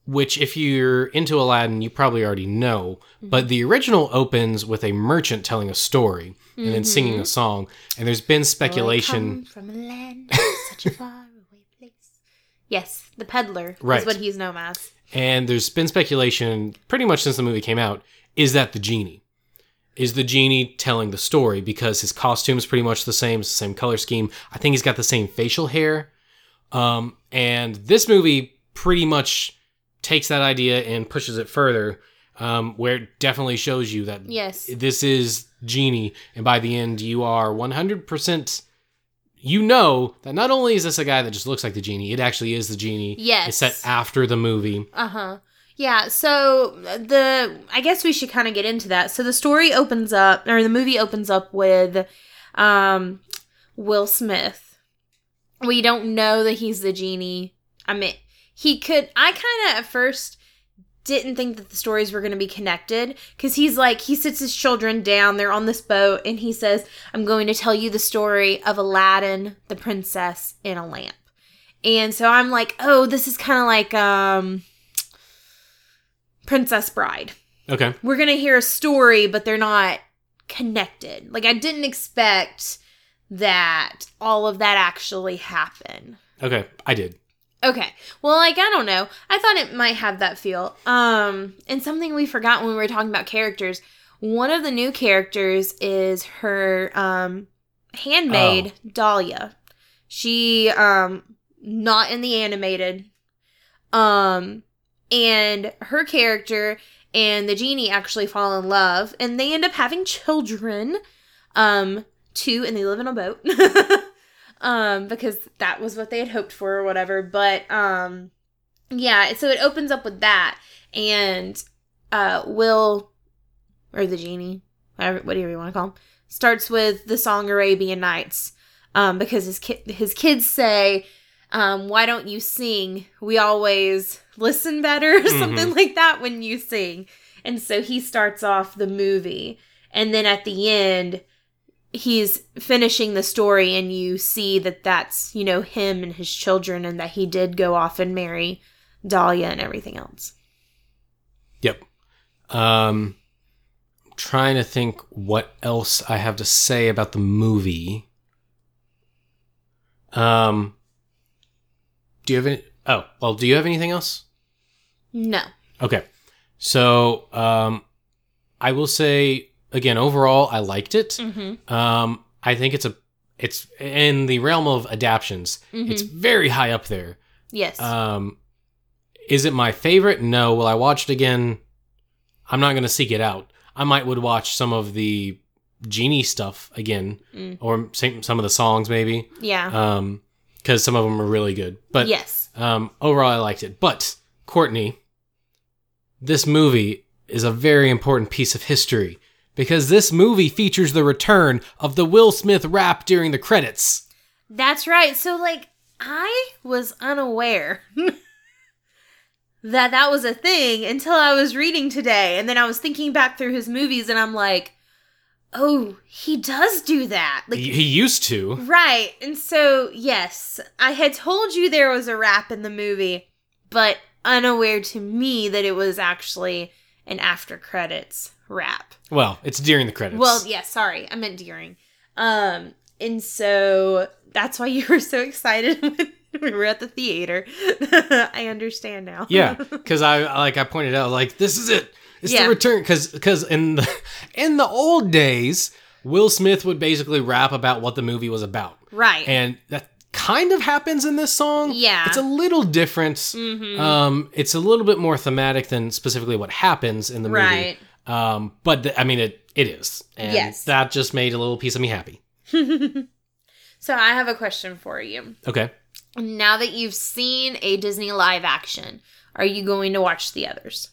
which if you're into Aladdin, you probably already know, but the original opens with a merchant telling a story and then singing a song, and there's been speculation. from a land such a far away place. Yes, the peddler Right. is what he's known as. and there's been speculation pretty much since the movie came out is that the genie? Is the genie telling the story? Because his costume is pretty much the same it's the same color scheme. I think he's got the same facial hair. Um, and this movie pretty much takes that idea and pushes it further um, where it definitely shows you that Yes. this is genie. And by the end you are 100% you know that not only is this a guy that just looks like the genie it actually is the genie. Yes. it's set after the movie. Uh huh. Yeah. So the I guess we should kind of get into that. So the story opens up, or the movie opens up with, um, Will Smith. We don't know that he's the genie. I mean, he could. I kind of at first didn't think that the stories were going to be connected because he's like he sits his children down they're on this boat and he says i'm going to tell you the story of aladdin the princess in a lamp and so i'm like oh this is kind of like um princess bride okay we're gonna hear a story but they're not connected like i didn't expect that all of that actually happened Okay, I did. Okay. Well, like I don't know. I thought it might have that feel. Um, and something we forgot when we were talking about characters. One of the new characters is her um handmaid Dahlia. She um not in the animated. Um and her character and the genie actually fall in love and they end up having children. Um two and they live in a boat. um because that was what they had hoped for or whatever but um yeah so it opens up with that and uh will or the genie whatever whatever you want to call him starts with the song arabian nights um because his ki- his kids say um why don't you sing? We always listen better or something like that when you sing. And so he starts off the movie. And then at the end he's finishing the story and you see that that's you know him and his children and that he did go off and marry dahlia and everything else. Yep. Um, trying to think what else I have to say about the movie. Um, do you have any? Oh, well, do you have anything else? no Okay. So, um, I will say again, overall, I liked it. mm-hmm. Um, I think it's a, it's in the realm of adaptions. Mhm. It's very high up there. yes Um, is it my favorite? No. Will I watch it again? I'm not going to seek it out. I might would watch some of the genie stuff again, Mm. or some of the songs maybe, yeah um, because some of them are really good. But yes um, overall, I liked it. But Courtney, this movie is a very important piece of history because this movie features the return of the Will Smith rap during the credits. that's right so like i was unaware that that was a thing until i was reading today and then i was thinking back through his movies and i'm like Oh, he does do that. Like He, he used to. Right. And so, yes, I had told you there was a rap in the movie, but unaware to me that it was actually an after credits rap. Well, it's during the credits. Well, yeah, sorry. I meant during. Um, and so that's why you were so excited when we were at the theater. I understand now. yeah, because I like I pointed out like this is it. It's Yeah. the return because because in the in the old days, Will Smith would basically rap about what the movie was about, right. and that kind of happens in this song. Yeah. it's a little different. Mhm. Um, it's a little bit more thematic than specifically what happens in the movie. right. Um, but th- I mean it it is, and Yes. that just made a little piece of me happy. so I have a question for you. Okay. Now that you've seen a Disney live action, are you going to watch the others?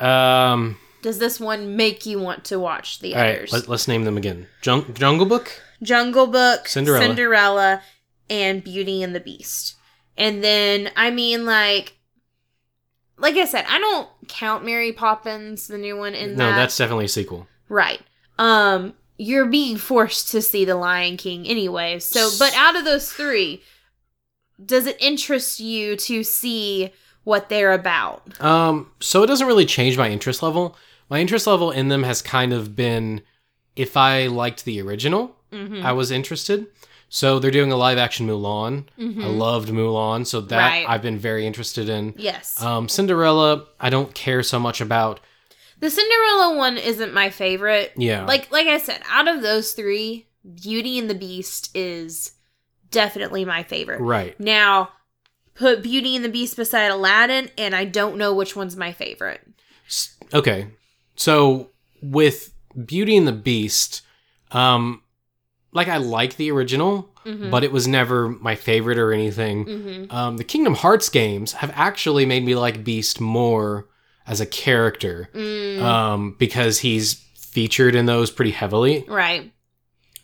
Um. Does this one make you want to watch the All right. others? Let, let's name them again. Jung- Jungle Book. Jungle Book, Cinderella. Cinderella, and Beauty and the Beast. And then, I mean, like, like I said, I don't count Mary Poppins, the new one, in no, that. that's definitely a sequel. right. Um, you're being forced to see The Lion King anyway. So, but out of those three, does it interest you to see what they're about? Um, so it doesn't really change my interest level. My interest level in them has kind of been if I liked the original, Mm-hmm. I was interested. So they're doing a live action Mulan. I loved Mulan, so that Right. I've been very interested in. yes. Um, Cinderella, I don't care so much about. the Cinderella one isn't my favorite. Yeah. like like I said, out of those three, Beauty and the Beast is definitely my favorite. right. Now, put Beauty and the Beast beside Aladdin, and I don't know which one's my favorite. Okay. So with Beauty and the Beast, um, like I like the original, Mhm. but it was never my favorite or anything. Mm-hmm. Um, the Kingdom Hearts games have actually made me like Beast more as a character Mm, um, because he's featured in those pretty heavily. right.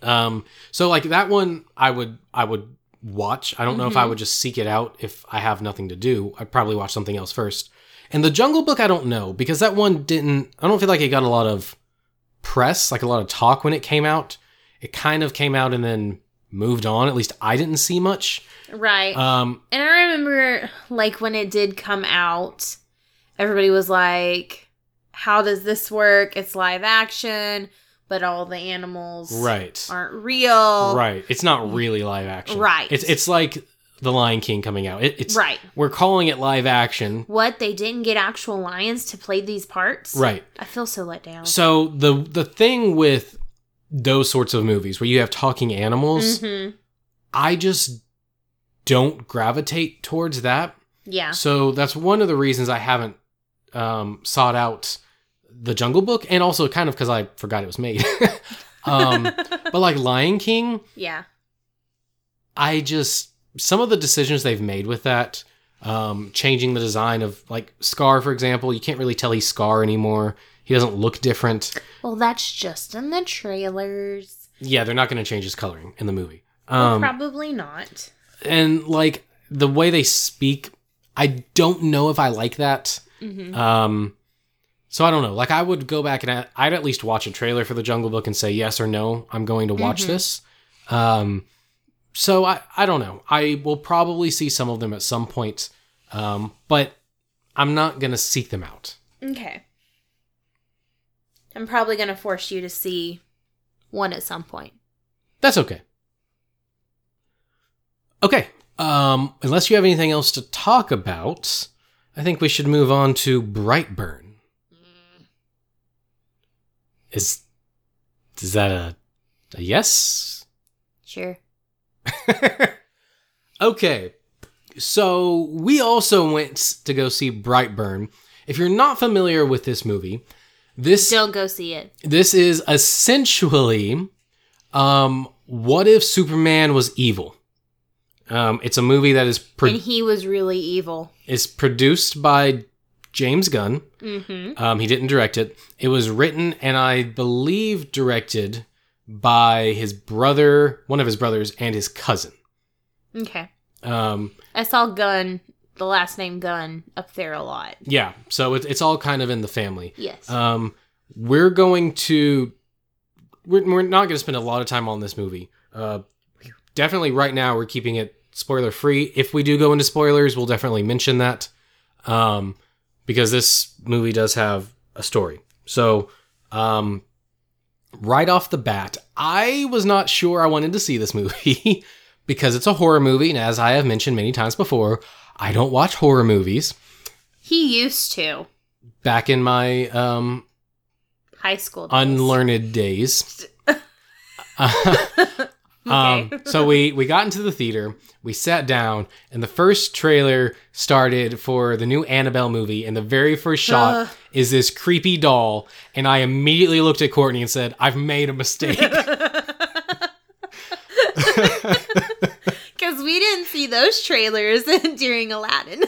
Um, so like that one, I would I would watch. I don't know if I Mhm. would just seek it out if I have nothing to do. I'd probably watch something else first. And the Jungle Book, I don't know because that one didn't. I don't feel like it got a lot of press, like a lot of talk when it came out. It kind of came out and then moved on. At least I didn't see much. Right. Um, and I remember, like, when it did come out, everybody was like, how does this work? It's live action, but all the animals right. aren't real. Right. It's not really live action. Right. It's it's like The Lion King coming out. It, it's Right. We're calling it live action. What? They didn't get actual lions to play these parts? Right. I feel so let down. So the the thing with those sorts of movies where you have talking animals, Mhm. I just don't gravitate towards that. Yeah. So that's one of the reasons I haven't um, sought out the Jungle Book, and also kind of because I forgot it was made. um, but like Lion King, yeah. I just some of the decisions they've made with that, um, changing the design of like Scar, for example, you can't really tell he's Scar anymore. He doesn't look different. Well, that's just in the trailers. Yeah, they're not going to change his coloring in the movie. Well, Um, probably not. and like the way they speak, I don't know if I like that. hmm Um, so I don't know. Like I would go back and I'd at least watch a trailer for the Jungle Book and say yes or no. I'm going to watch Mhm. this. Um, so I I don't know. I will probably see some of them at some point, um, but I'm not gonna seek them out. Okay. I'm probably going to force you to see one at some point. That's okay. Okay. Um, unless you have anything else to talk about, I think we should move on to Brightburn. Is is that a a yes? Sure. okay. So we also went to go see Brightburn. If you're not familiar with this movie, this Don't go see it. this is essentially um what if Superman was evil? Um it's a movie that is pro- and he was really evil. is produced by James Gunn. Mm-hmm. Um he didn't direct it. It was written and I believe directed by his brother, one of his brothers and his cousin. Okay. Um I saw Gunn, the last name Gunn, up there a lot. Yeah, so it's it's all kind of in the family. Yes. Um, we're going to we're, we're not going to spend a lot of time on this movie. Uh, definitely, right now we're keeping it spoiler free. If we do go into spoilers, we'll definitely mention that um, because this movie does have a story. So, um, right off the bat, I was not sure I wanted to see this movie because it's a horror movie, and as I have mentioned many times before, I don't watch horror movies. He used to. Back in my um, High school. days. unlearned days. Um, so we we got into the theater, we sat down, and the first trailer started for the new Annabelle movie, and the very first shot Ugh. is this creepy doll, and I immediately looked at Courtney and said, "I've made a mistake." Because we didn't see those trailers during Aladdin.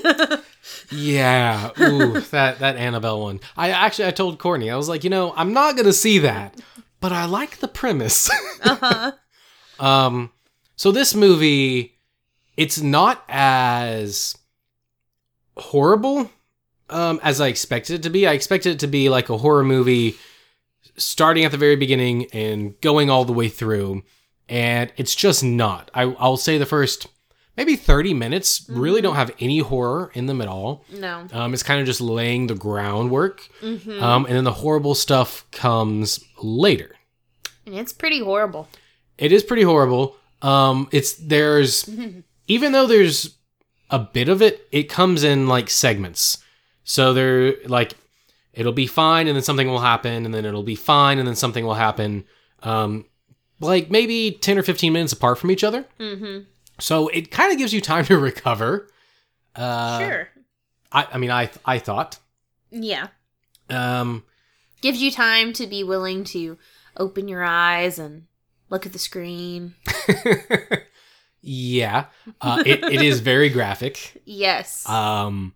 yeah, ooh, that that Annabelle one. I actually I told Courtney, I was like, you know, I'm not gonna see that, but I like the premise. uh-huh. Um, so this movie, it's not as horrible um, as I expected it to be. I expected it to be like a horror movie, starting at the very beginning and going all the way through, and it's just not. I, I'll say the first maybe thirty minutes really don't have any horror in them at all. No. Um, it's kind of just laying the groundwork, hmm um, and then the horrible stuff comes later. and it's pretty horrible. It is pretty horrible. Um, it's there's even though there's a bit of it, it comes in like segments. So there, like, it'll be fine, and then something will happen, and then it'll be fine, and then something will happen. Um, like maybe ten or fifteen minutes apart from each other. hmm So it kind of gives you time to recover. Uh, sure. I, I mean, I I thought. Yeah. Um, Gives you time to be willing to open your eyes and look at the screen. yeah, uh, it, it is very graphic. Yes. Um,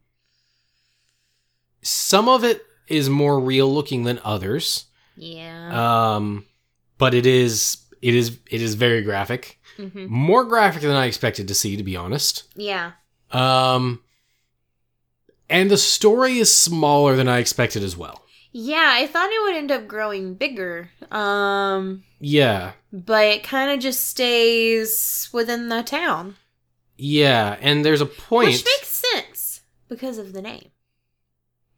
some of it is more real looking than others. yeah. Um, but it is it is it is very graphic. hmm More graphic than I expected to see, to be honest. Yeah. Um, and the story is smaller than I expected as well. Yeah, I thought it would end up growing bigger. Um, Yeah, but it kind of just stays within the town. yeah, and there's a point. Which makes sense because of the name.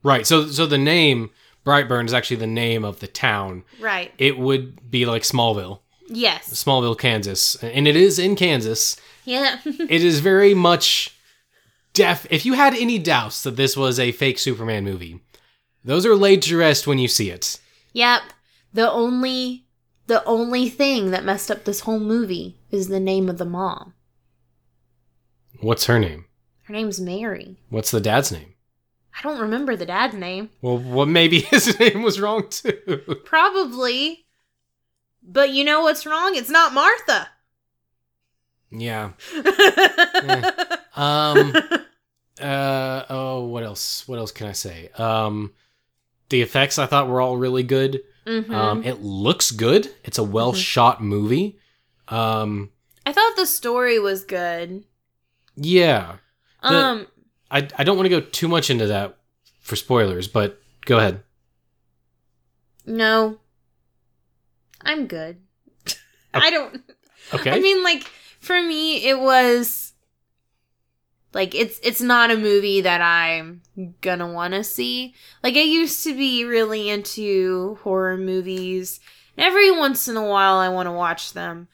right. So so the name Brightburn is actually the name of the town. Right. It would be like Smallville, Yes. Smallville, Kansas, and it is in Kansas. Yeah. it is very much def if you had any doubts that this was a fake superman movie those are laid to rest when you see it yep. The only the only thing that messed up this whole movie is the name of the mom. what's her name Her name's Mary. what's the dad's name I don't remember the dad's name. well what maybe his name was wrong too Probably. But you know what's wrong? It's not Martha. yeah um uh oh what else what else can i say um the effects i thought were all really good Mhm. um it looks good it's a well shot movie um I thought the story was good. yeah The- Um, I, I don't want to go too much into that for spoilers, but go ahead. no. I'm good. I don't Okay. I mean like for me it was like it's it's not a movie that I'm gonna want to see. Like I used to be really into horror movies. Every once in a while I want to watch them.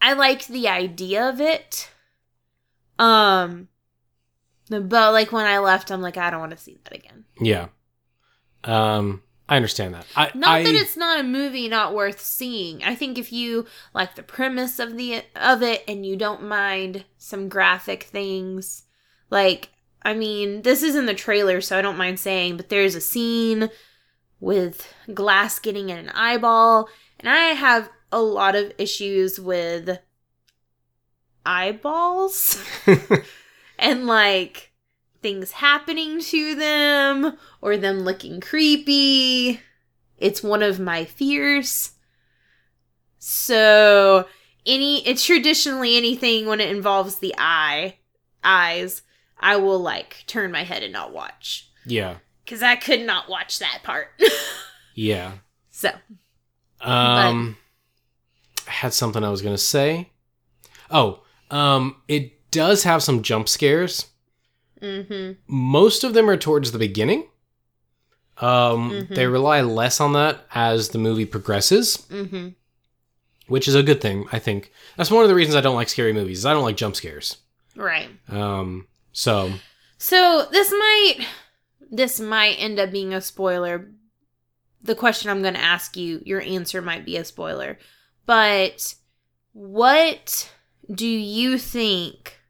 I like the idea of it. Um but like when I left I'm like I don't want to see that again. yeah. Um, I understand that. I, Not I, that it's not a movie not worth seeing. I think if you like the premise of the of it and you don't mind some graphic things, like I mean, this is in the trailer, so I don't mind saying, but there's a scene with glass getting in an eyeball, and I have a lot of issues with eyeballs and like things happening to them or them looking creepy. It's one of my fears. So, any it's traditionally anything when it involves the eye, eyes, I will like turn my head and not watch yeah. cuz I could not watch that part. Yeah. So, Um, I had something I was gonna say. Oh, um, it does have some jump scares. Mm-hmm. Most of them are towards the beginning. Um, Mhm. they rely less on that as the movie progresses, Mm-hmm. which is a good thing. I think that's one of the reasons I don't like scary movies. Is I don't like jump scares. Right. Um, so So this might this might end up being a spoiler. The question I'm going to ask you, your answer might be a spoiler. But what do you think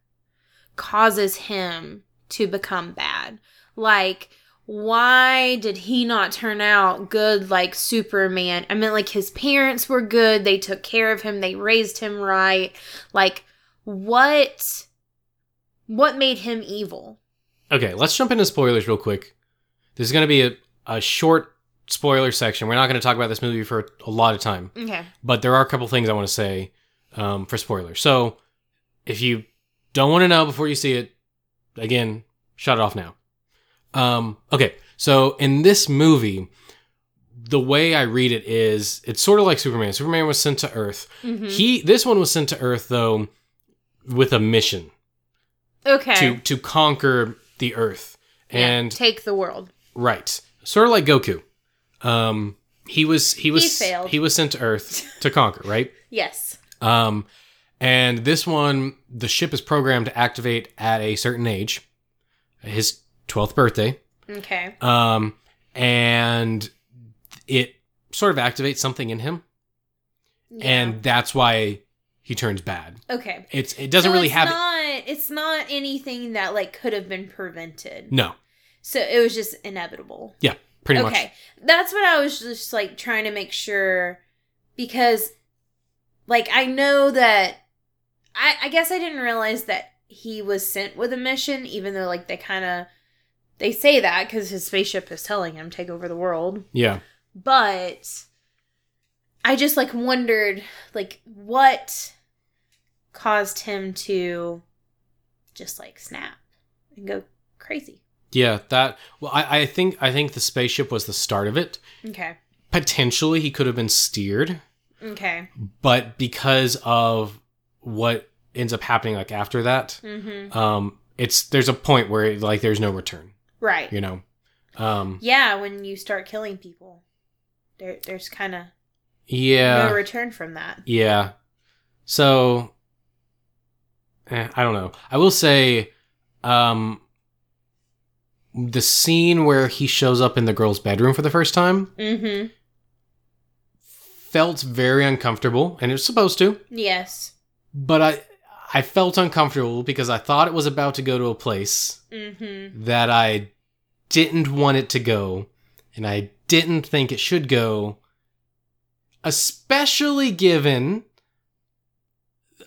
causes him to become bad? Like why did he not turn out good like Superman? I mean like his parents were good, they took care of him, they raised him right. Like what what made him evil? Okay, let's jump into spoilers real quick. This is going to be a, a short spoiler section. We're not going to talk about this movie for a lot of time, Okay. but there are a couple things I want to say um, for spoilers. So, if you don't want to know before you see it, again, shut it off now. Um, okay, so in this movie, the way I read it is it's sort of like Superman. Superman was sent to Earth. Mhm. He this one was sent to Earth though with a mission Okay. to to conquer the Earth. Yeah, And take the world. Right. Sort of like Goku. Um he was he was failed. he was sent to Earth to conquer, right? Yes. Um and this one the ship is programmed to activate at a certain age. His 12th birthday. Okay. Um and it sort of activates something in him Yeah. and that's why he turns bad. okay. It's it doesn't So really it's have Not, it's not anything that like could have been prevented. No. So it was just inevitable. Yeah, pretty much. okay. That's what I was just like trying to make sure because like I know that I I guess I didn't realize that he was sent with a mission even though like they kind of they say that cuz his spaceship is telling him take over the world. Yeah. But I just like wondered like what caused him to just like snap and go crazy. Yeah, that well I, I think I think the spaceship was the start of it. Okay. Potentially he could have been steered. Okay. but because of what ends up happening like after that Mhm. um it's there's a point where like there's no return Right. you know um Yeah, when you start killing people, there there's kind of yeah no return from that. yeah so eh, i don't know i will say um the scene where he shows up in the girl's bedroom for the first time Mm-hmm. felt very uncomfortable and it was supposed to Yes. But i i felt uncomfortable because i thought it was about to go to a place Mm-hmm. that I didn't want it to go and I didn't think it should go, especially given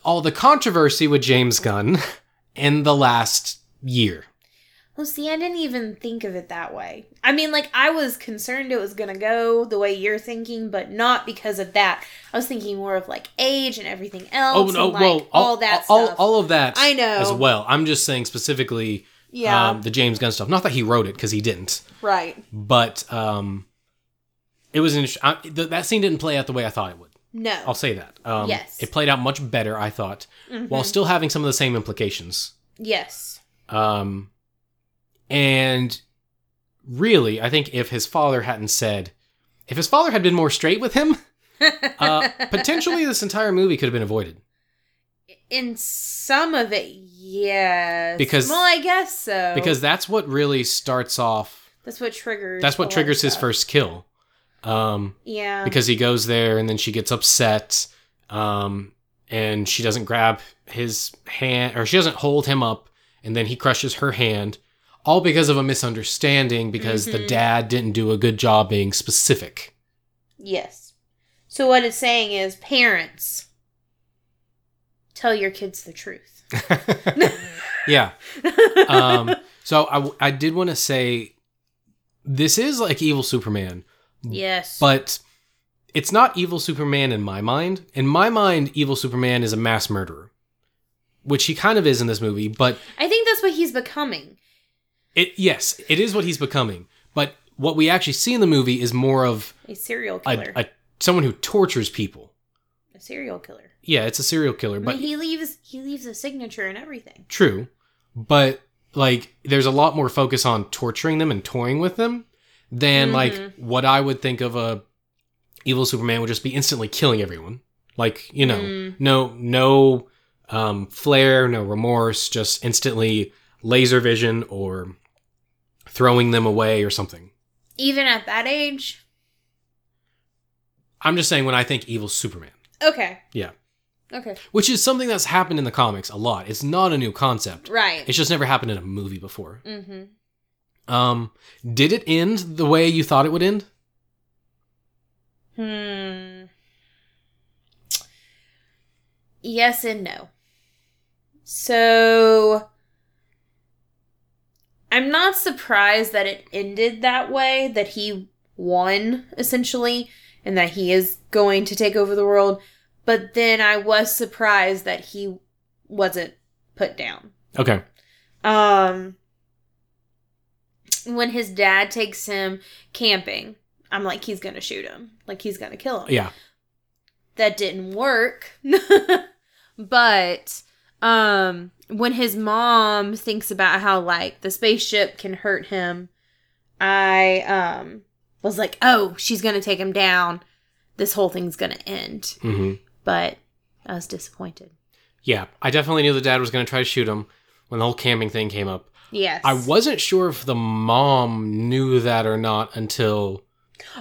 all the controversy with James Gunn in the last year. Well, see, I didn't even think of it that way. I mean, like, I was concerned it was going to go the way you're thinking, but not because of that. I was thinking more of, like, age and everything else. Oh no! and, like, well, all, that all, stuff. all of that. I know. as well. I'm just saying specifically yeah. um, the James Gunn stuff. Not that he wrote it because he didn't, right. but um, it was interesting. I, th- that scene didn't play out the way I thought it would. No. I'll say that. Um, Yes. It played out much better, I thought, Mhm. while still having some of the same implications. Yes. Um, and really, I think if his father hadn't said, if his father had been more straight with him, uh, potentially this entire movie could have been avoided. In some of it, yes. Because- Well, I guess so. Because that's what really starts off, that's what triggers. that's what triggers his first kill. Um, Yeah. because he goes there and then she gets upset um and she doesn't grab his hand or she doesn't hold him up and then he crushes her hand all because of a misunderstanding because the Mhm. dad didn't do a good job being specific Yes. So what it's saying is, parents, tell your kids the truth. yeah um so i i did want to say this is like evil superman yes. but it's not evil Superman in my mind. In my mind, evil Superman is a mass murderer, which he kind of is in this movie. But I think that's what he's becoming. It, yes, it is what he's becoming. But what we actually see in the movie is more of A serial killer. a someone who tortures people. A serial killer. Yeah, it's a serial killer, I but mean, he leaves he leaves a signature and everything. true. But like there's a lot more focus on torturing them and toying with them than like Mhm. what I would think of a evil Superman would just be instantly killing everyone. Like, you know, Mm. no no um flair, no remorse, just instantly laser vision or throwing them away or something. Even at that age. I'm just saying when I think evil Superman, Okay. Yeah. Okay. which is something that's happened in the comics a lot. It's not a new concept. Right. It's just never happened in a movie before. mm-hmm. Um, did it end the way you thought it would end? Hmm. Yes and no. So I'm not surprised that it ended that way, that he won essentially, and that he is going to take over the world. But then I was surprised that he wasn't put down. Okay. Um when his dad takes him camping, I'm like he's going to shoot him. Like he's going to kill him Yeah. that didn't work. but um when his mom thinks about how like the spaceship can hurt him, I um was like, "Oh, she's going to take him down. This whole thing's going to end." hmm But I was disappointed. Yeah. I definitely knew the dad was going to try to shoot him when the whole camping thing came up. Yes. I wasn't sure if the mom knew that or not until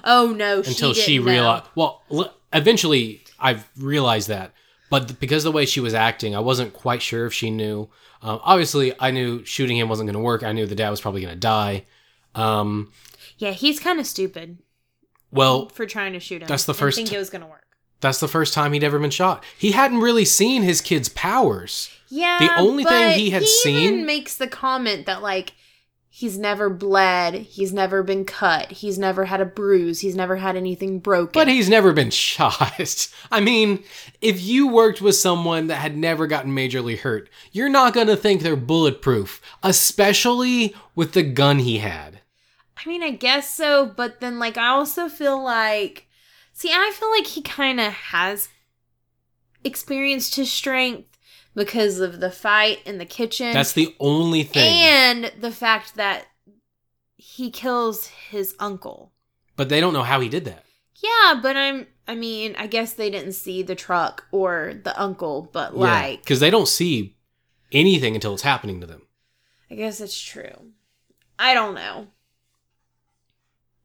Oh no, until she, she, realized. Well, l- eventually I've realized that, but because of the way she was acting, I wasn't quite sure if she knew. Um, obviously, I knew shooting him wasn't going to work. I knew the dad was probably going to die. Um, Yeah, he's kind of stupid well, for trying to shoot him. that's the first think ti- it was going to work. that's the first time he'd ever been shot. He hadn't really seen his kid's powers. Yeah. The only thing he had even seen- makes the comment that like he's never bled, he's never been cut, he's never had a bruise, he's never had anything broken. But he's never been shot. I mean, if you worked with someone that had never gotten majorly hurt, you're not going to think they're bulletproof, especially with the gun he had. I mean, I guess so, but then like I also feel like see, I feel like he kind of has experienced his strength because of the fight in the kitchen. That's the only thing. and the fact that he kills his uncle. but they don't know how he did that. Yeah, but I'm I mean, I guess they didn't see the truck or the uncle, but like because they don't see anything until it's happening to them. I guess it's true. I don't know.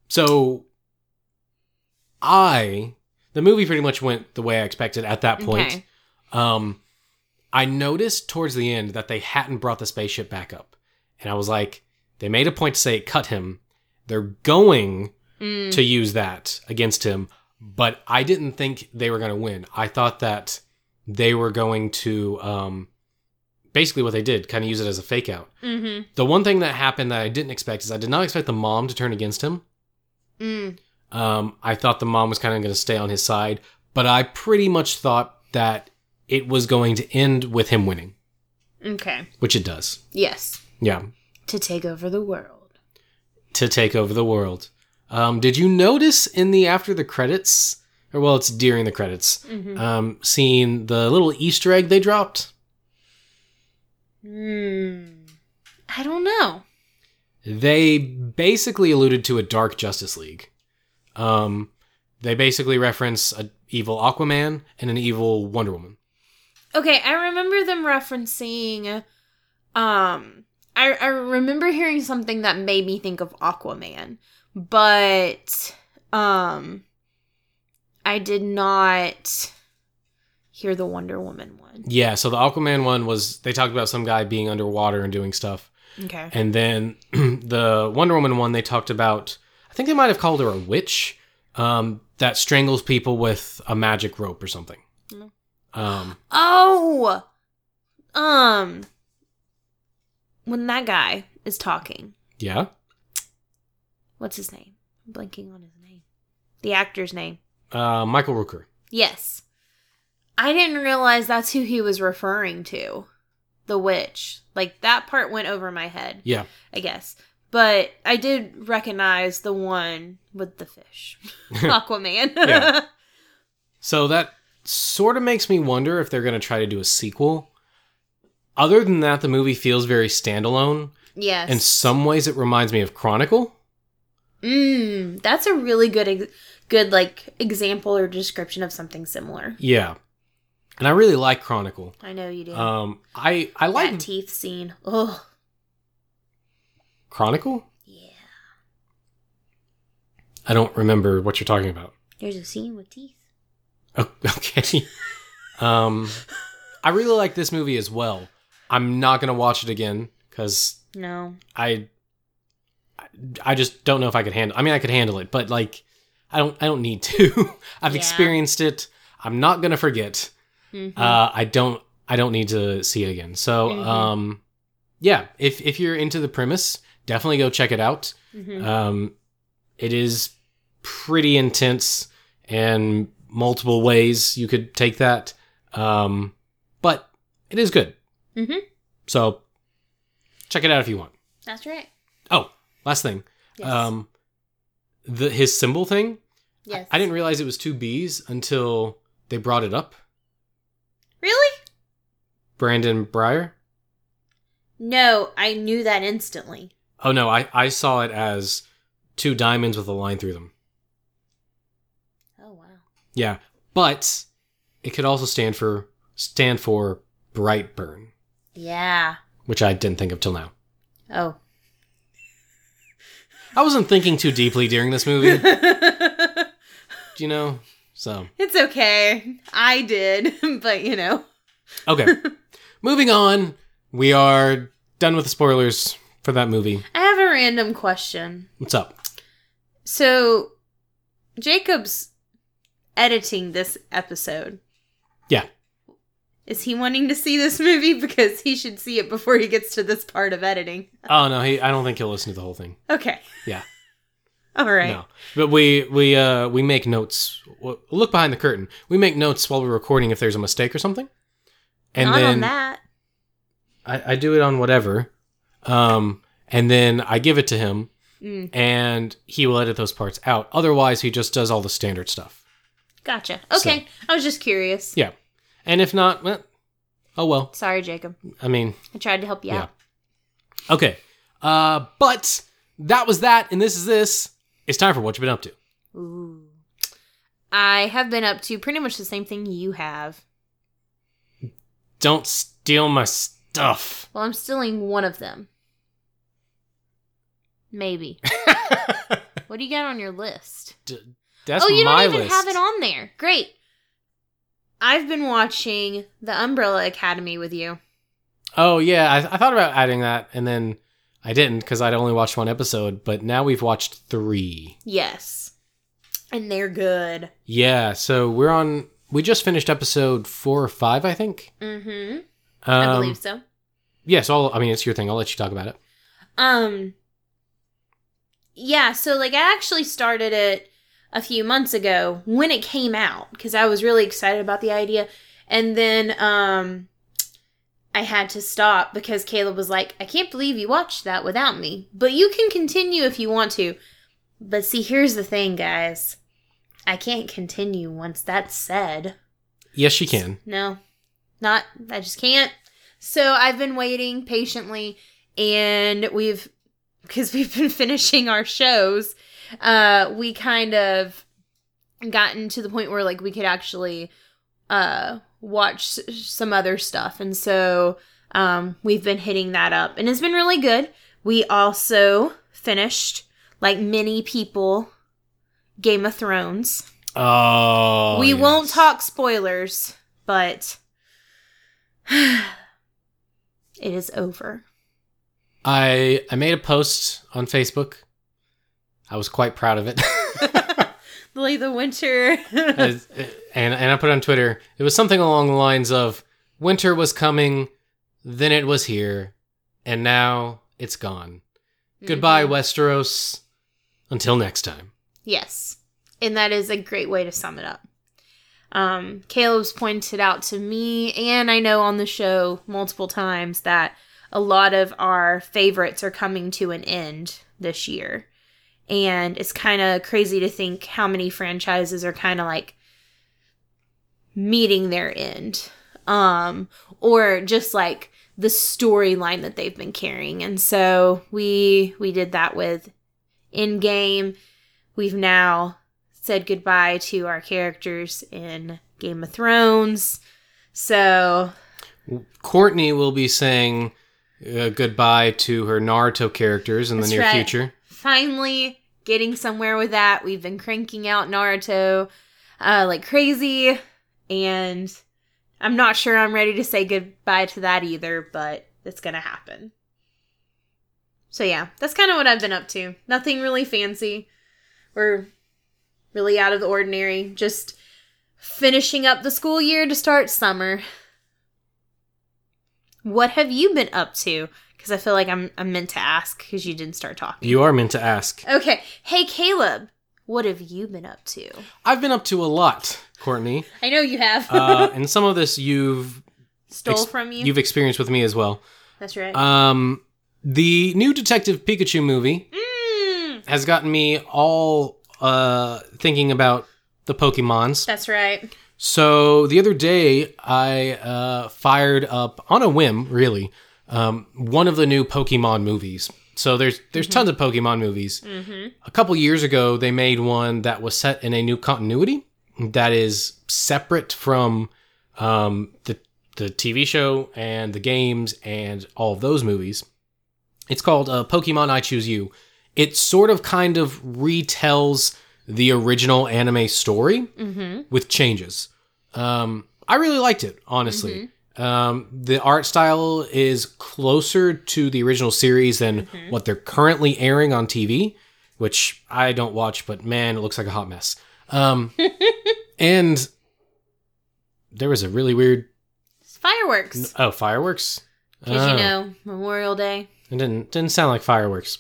So, I the movie pretty much went the way I expected at that point. Okay. Um, I noticed towards the end that they hadn't brought the spaceship back up, and I was like, they made a point to say it cut him. They're going Mm. to use that against him, but I didn't think they were going to win. I thought that they were going to um, basically what they did, kind of use it as a fake out. Mhm. The one thing that happened that I didn't expect is I did not expect the mom to turn against him. Mm. Um, I thought the mom was kind of going to stay on his side, but I pretty much thought that it was going to end with him winning, Okay. which it does. Yes. Yeah, To take over the world. to take over the world. Um, did you notice in the after the credits, or well, it's during the credits, Mhm. um, seeing the little Easter egg they dropped? Hmm. I don't know. They basically alluded to a Dark Justice League. Um, they basically reference an evil Aquaman and an evil Wonder Woman. Okay, I remember them referencing um I I remember hearing something that made me think of Aquaman, but um I did not hear the Wonder Woman one. Yeah, so the Aquaman one was they talked about some guy being underwater and doing stuff. Okay. And then the Wonder Woman one, they talked about, I think they might have called her a witch um, that strangles people with a magic rope or something. Mm. Um, Oh. Um when that guy is talking, yeah. what's his name? I'm blanking on his name. The actor's name. Uh, Michael Rooker. Yes. I didn't realize that's who he was referring to. The witch. Like that part went over my head, Yeah. I guess. But I did recognize the one with the fish, Aquaman. Yeah. So that sort of makes me wonder if they're going to try to do a sequel. Other than that, the movie feels very standalone. yes. In some ways, it reminds me of Chronicle. Mm, that's a really good, ex- good like example or description of something similar. Yeah, and I really like Chronicle. I know you do. Um, I I like that teeth scene. Oh, Chronicle. yeah. I don't remember what you're talking about. There's a scene with teeth. Oh, okay. um, I really like this movie as well. I'm not gonna watch it again because No. I, I just don't know if I could handle. I mean, I could handle it, but like, I don't. I don't need to. I've Yeah. experienced it. I'm not gonna forget. Mhm. Uh, I don't. I don't need to see it again. So, Mhm. um, yeah. If if you're into the premise, definitely go check it out. Mhm. Um, it is pretty intense and multiple ways you could take that. Um, but it is good. Mhm. So check it out if you want. That's right. Oh, last thing. Yes. Um, the his symbol thing. yes. I didn't realize it was two B's until they brought it up. really. Brandon Breyer. No, I knew that instantly. Oh no, I I saw it as two diamonds with a line through them. Yeah, but it could also stand for stand for Brightburn, Yeah. which I didn't think of till now. Oh. I wasn't thinking too deeply during this movie, Do you know. So it's okay. I did, but you know. okay, moving on. We are done with the spoilers for that movie. I have a random question. What's up? So, Jacob's editing this episode. Yeah. Is he wanting to see this movie because he should see it before he gets to this part of editing? Oh no, he. I don't think he'll listen to the whole thing. Okay. Yeah. All right. No, but we we uh we make notes. w- Look behind the curtain. We make notes while we're recording if there's a mistake or something. And Not then on that. I, I do it on whatever. Um, and then I give it to him, Mm, and he will edit those parts out. Otherwise, he just does all the standard stuff. Gotcha. Okay. I was just curious. Yeah. And if not, well, oh well. Sorry, Jacob. I mean, I tried to help you Yeah. out. okay. Uh, but that was that, and this is this. It's time for what you've been up to. Ooh. I have been up to pretty much the same thing you have. Don't steal my stuff. Well, I'm stealing one of them. Maybe. what do you got on your list? D- That's oh, you my don't even list. have it on there. Great. I've been watching The Umbrella Academy with you. Oh yeah, I, I thought about adding that, and then I didn't because I'd only watched one episode. But now we've watched three. Yes. And they're good. Yeah, so we're on. We just finished episode four or five, I think. Mm-hmm. Um, I believe so. Yeah, so I'll, I mean, it's your thing. I'll let you talk about it. Um Yeah, so like I actually started it a few months ago when it came out because I was really excited about the idea and then um I had to stop because Caleb was like, "I can't believe you watched that without me, but you can continue if you want to." But see, here's the thing, guys. I can't continue once that's said. Yes, you can. No, not. I just can't. So I've been waiting patiently, and we've because we've been finishing our shows. Uh, we kind of gotten to the point where like we could actually uh watch s- some other stuff, and so um we've been hitting that up, and it's been really good. We also finished like many people Game of Thrones Oh, we won't talk spoilers, but it is over. I I made a post on Facebook. I was quite proud of it. like the winter. And and I put on Twitter. It was something along the lines of winter was coming, then it was here, and now it's gone. Goodbye, Mhm. Westeros. Until next time. Yes. And that is a great way to sum it up. Um, Caleb's pointed out to me, and I know on the show multiple times, that a lot of our favorites are coming to an end this year. And it's kind of crazy to think how many franchises are kind of like meeting their end. Um or just like the storyline that they've been carrying. And so we we did that with Endgame. We've now said goodbye to our characters in Game of Thrones. So Courtney will be saying uh, goodbye to her Naruto characters in the near right. future. finally getting somewhere with that. We've been cranking out Naruto uh, like crazy, and I'm not sure I'm ready to say goodbye to that either, but it's gonna happen. So yeah, that's kind of what I've been up to. Nothing really fancy or really out of the ordinary. Just finishing up the school year to start summer. What have you been up to? Because I feel like I'm I'm meant to ask because you didn't start talking. You are meant to ask. Okay. Hey, Caleb, what have you been up to? I've been up to a lot, Courtney. I know you have. Uh, and some of this you've Stole ex- from you. you've experienced with me as well. That's right. Um, the new Detective Pikachu movie mm, has gotten me all uh, thinking about the Pokemons. that's right. So the other day, I uh, fired up on a whim, really, um, one of the new Pokemon movies. So there's there's tons of Pokemon movies. Mm-hmm. A couple years ago, they made one that was set in a new continuity that is separate from um, the the TV show and the games and all of those movies. It's called uh, Pokemon I Choose You. It sort of kind of retells the original anime story Mm-hmm. with changes. Um, I really liked it, honestly. Um, the art style is closer to the original series than what they're currently airing on TV, which I don't watch, but man, it looks like a hot mess. Um, and there was a really weird It's fireworks. oh fireworks. Because Oh, you know, Memorial Day. it didn't didn't sound like fireworks.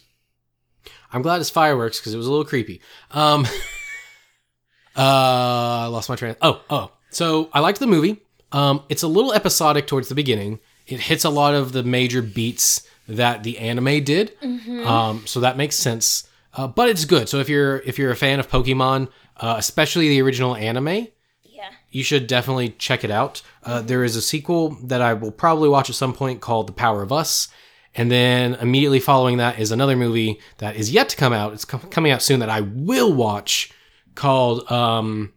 I'm glad it's fireworks because it was a little creepy. Um, uh, I lost my train. Oh, oh. So I liked the movie. Um, it's a little episodic towards the beginning. It hits a lot of the major beats that the anime did. Um, so that makes sense. Uh, but it's good. So if you're if you're a fan of Pokemon, uh, especially the original anime, Yeah. you should definitely check it out. Uh, there is a sequel that I will probably watch at some point called The Power of Us. And then immediately following that is another movie that is yet to come out. It's com- coming out soon that I will watch called um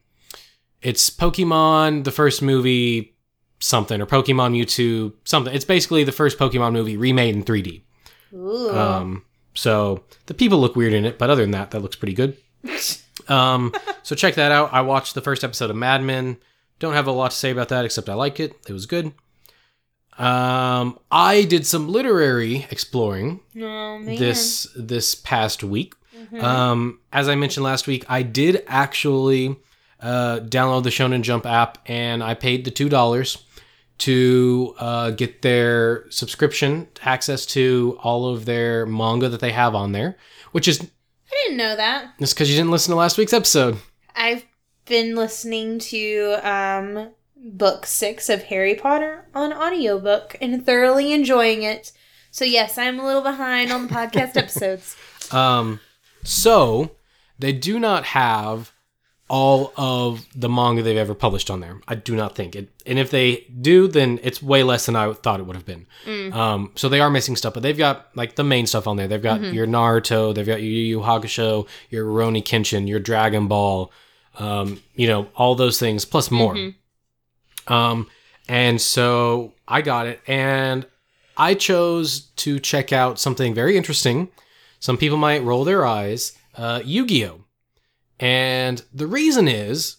it's Pokemon the first movie something or Pokemon Mewtwo something. It's basically the first Pokemon movie remade in 3D. Ooh. Um, so the people look weird in it, but other than that, that looks pretty good. Um, so check that out. I watched the first episode of Mad Men. Don't have a lot to say about that except I like it. It was good. Um, I did some literary exploring oh, this this past week. Mhm. Um, as I mentioned last week, I did actually uh, download the Shonen Jump app, and I paid the two dollars to uh, get their subscription access to all of their manga that they have on there. Which is I didn't know that. just because you didn't listen to last week's episode. I've been listening to um book six of Harry Potter on audiobook and thoroughly enjoying it. So yes, I'm a little behind on the podcast episodes. Um, so they do not have all of the manga they've ever published on there. I do not think it. And if they do, then it's way less than I thought it would have been. Um, so they are missing stuff, but they've got like the main stuff on there. They've got your Naruto, they've got your Yu Yu Hakusho, your Rurouni Kenshin, your Dragon Ball, um, you know, all those things plus more. Um, and so I got it, and I chose to check out something very interesting. Some people might roll their eyes. Uh, Yu-Gi-Oh, and the reason is,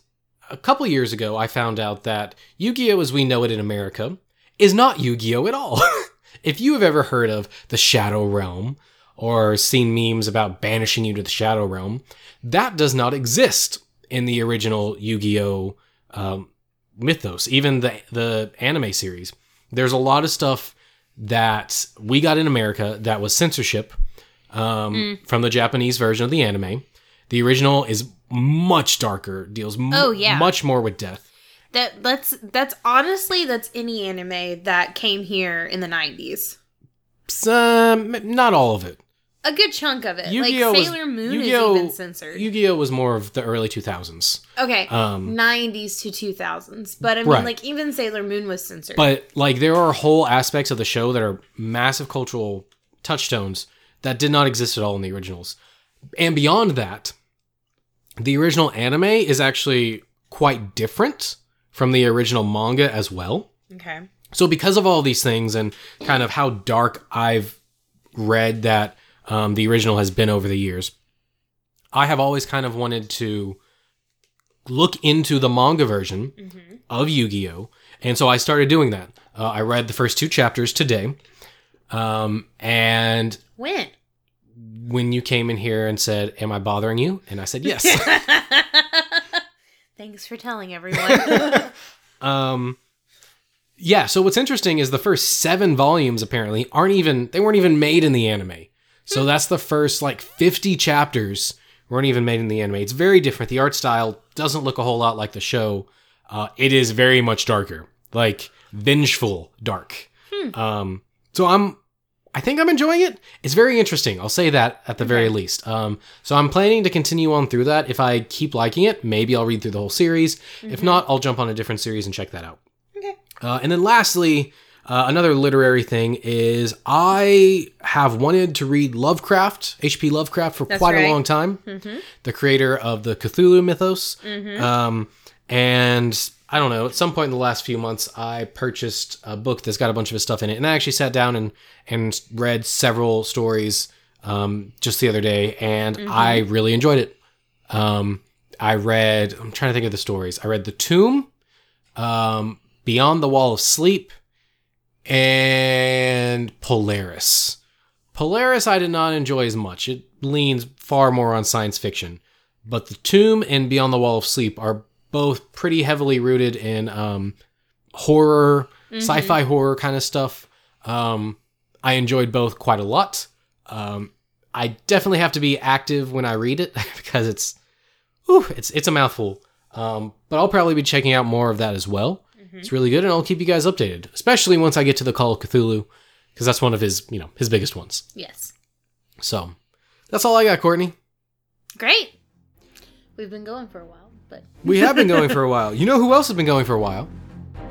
a couple years ago, I found out that Yu-Gi-Oh, as we know it in America, is not Yu-Gi-Oh at all. if you have ever heard of the Shadow Realm or seen memes about banishing you to the Shadow Realm, that does not exist in the original Yu-Gi-Oh um, mythos, even the the anime series. There's a lot of stuff that we got in America that was censorship um, from the Japanese version of the anime. The original is much darker, deals m- Oh, yeah. much more with death. That that's that's honestly that's any anime that came here in the 90s. Some not all of it. A good chunk of it. Yu-Gi-Oh like was- Sailor Moon Yu-Gi-Oh! is even censored. Yu-Gi-Oh was more of the early 2000s. okay. Um, 90s to 2000s. But I mean, Right. like, even Sailor Moon was censored. But like there are whole aspects of the show that are massive cultural touchstones that did not exist at all in the originals. And beyond that, the original anime is actually quite different from the original manga as well. okay. So because of all these things and kind of how dark I've read that um, the original has been over the years, I have always kind of wanted to look into the manga version of Yu-Gi-Oh, and so I started doing that. Uh, I read the first two chapters today, um, and When? When you came in here and said, "Am I bothering you?" and I said, "Yes." Thanks for telling everyone. Um, yeah. So what's interesting is the first seven volumes apparently aren't even they weren't even made in the anime. So that's the first like fifty chapters weren't even made in the anime. It's very different. The art style doesn't look a whole lot like the show. Uh, it is very much darker, like vengeful dark. Um, so I'm. I think I'm enjoying it. It's very interesting. I'll say that at the very least. Um, so I'm planning to continue on through that. If I keep liking it, maybe I'll read through the whole series. If not, I'll jump on a different series and check that out. okay. Uh, and then lastly, uh, another literary thing is I have wanted to read Lovecraft, H.P. Lovecraft, for That's quite right. a long time. Mm-hmm. The creator of the Cthulhu mythos. Mhm. Um, and I don't know, at some point in the last few months, I purchased a book that's got a bunch of his stuff in it. And I actually sat down and, and read several stories um, just the other day, and I really enjoyed it. Um, I read, I'm trying to think of the stories. I read The Tomb, um, Beyond the Wall of Sleep, and Polaris. Polaris I did not enjoy as much. It leans far more on science fiction. But The Tomb and Beyond the Wall of Sleep are both pretty heavily rooted in um, horror, sci-fi horror kind of stuff. Um, I enjoyed both quite a lot. Um, I definitely have to be active when I read it because it's, whew, it's it's a mouthful. Um, but I'll probably be checking out more of that as well. It's really good, and I'll keep you guys updated, especially once I get to the Call of Cthulhu, because that's one of his, you know, his biggest ones. Yes. So that's all I got, Courtney. Great. We've been going for a while, but We have been going for a while. You know who else has been going for a while?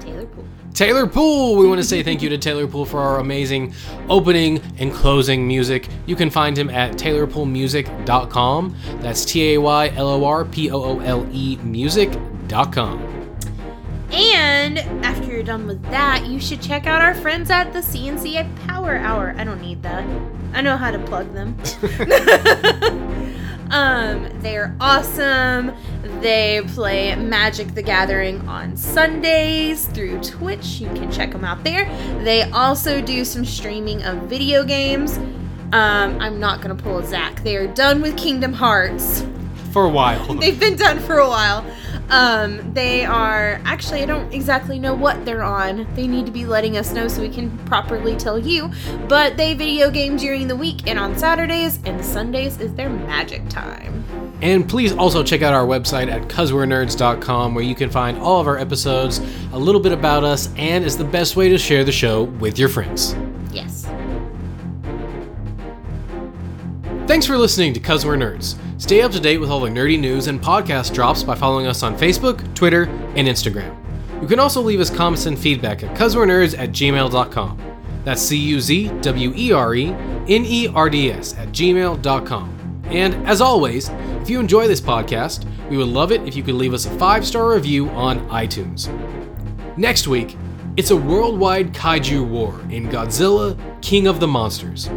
Taylor Poole. Taylor Poole. We want to say thank you to Taylor Poole for our amazing opening and closing music. You can find him at taylorpoolemusic.com. That's T A Y L O R P O O L E music.com. And after you're done with that, you should check out our friends at the CNC at Power Hour. I don't need that. I know how to plug them. um, they're awesome. They play Magic the Gathering on Sundays through Twitch. You can check them out there. They also do some streaming of video games. Um, I'm not gonna pull a Zach. They are done with Kingdom Hearts. For a while. They've been done for a while. Um, they are actually I don't exactly know what they're on. They need to be letting us know so we can properly tell you. But they video game during the week and on Saturdays and Sundays is their magic time. And please also check out our website at cuzwe'renerds.com where you can find all of our episodes, a little bit about us, and is the best way to share the show with your friends. Thanks for listening to Cuz We're Nerds. Stay up to date with all the nerdy news and podcast drops by following us on Facebook, Twitter, and Instagram. You can also leave us comments and feedback at cuzwe'renerds at gmail.com. That's C U Z W E R E N E R D S at gmail.com. And as always, if you enjoy this podcast, we would love it if you could leave us a five star review on iTunes. Next week, it's a worldwide kaiju war in Godzilla, King of the Monsters.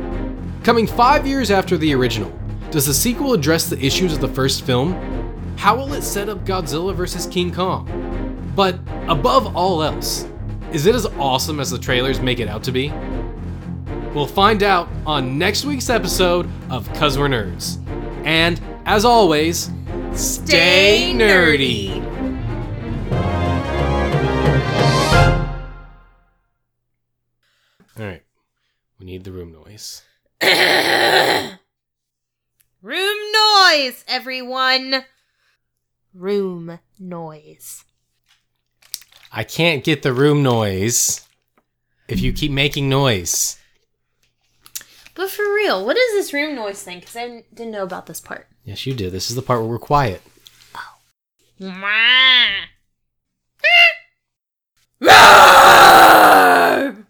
Coming five years after the original, does the sequel address the issues of the first film? How will it set up Godzilla vs. King Kong? But above all else, is it as awesome as the trailers make it out to be? We'll find out on next week's episode of Cuz We're Nerds. And as always, stay nerdy. All right, we need the room noise. Room noise, everyone. Room noise. I can't get the room noise if you keep making noise. But for real, what is this room noise thing? Because I didn't know about this part. Yes, you did. This is the part where we're quiet. Ah!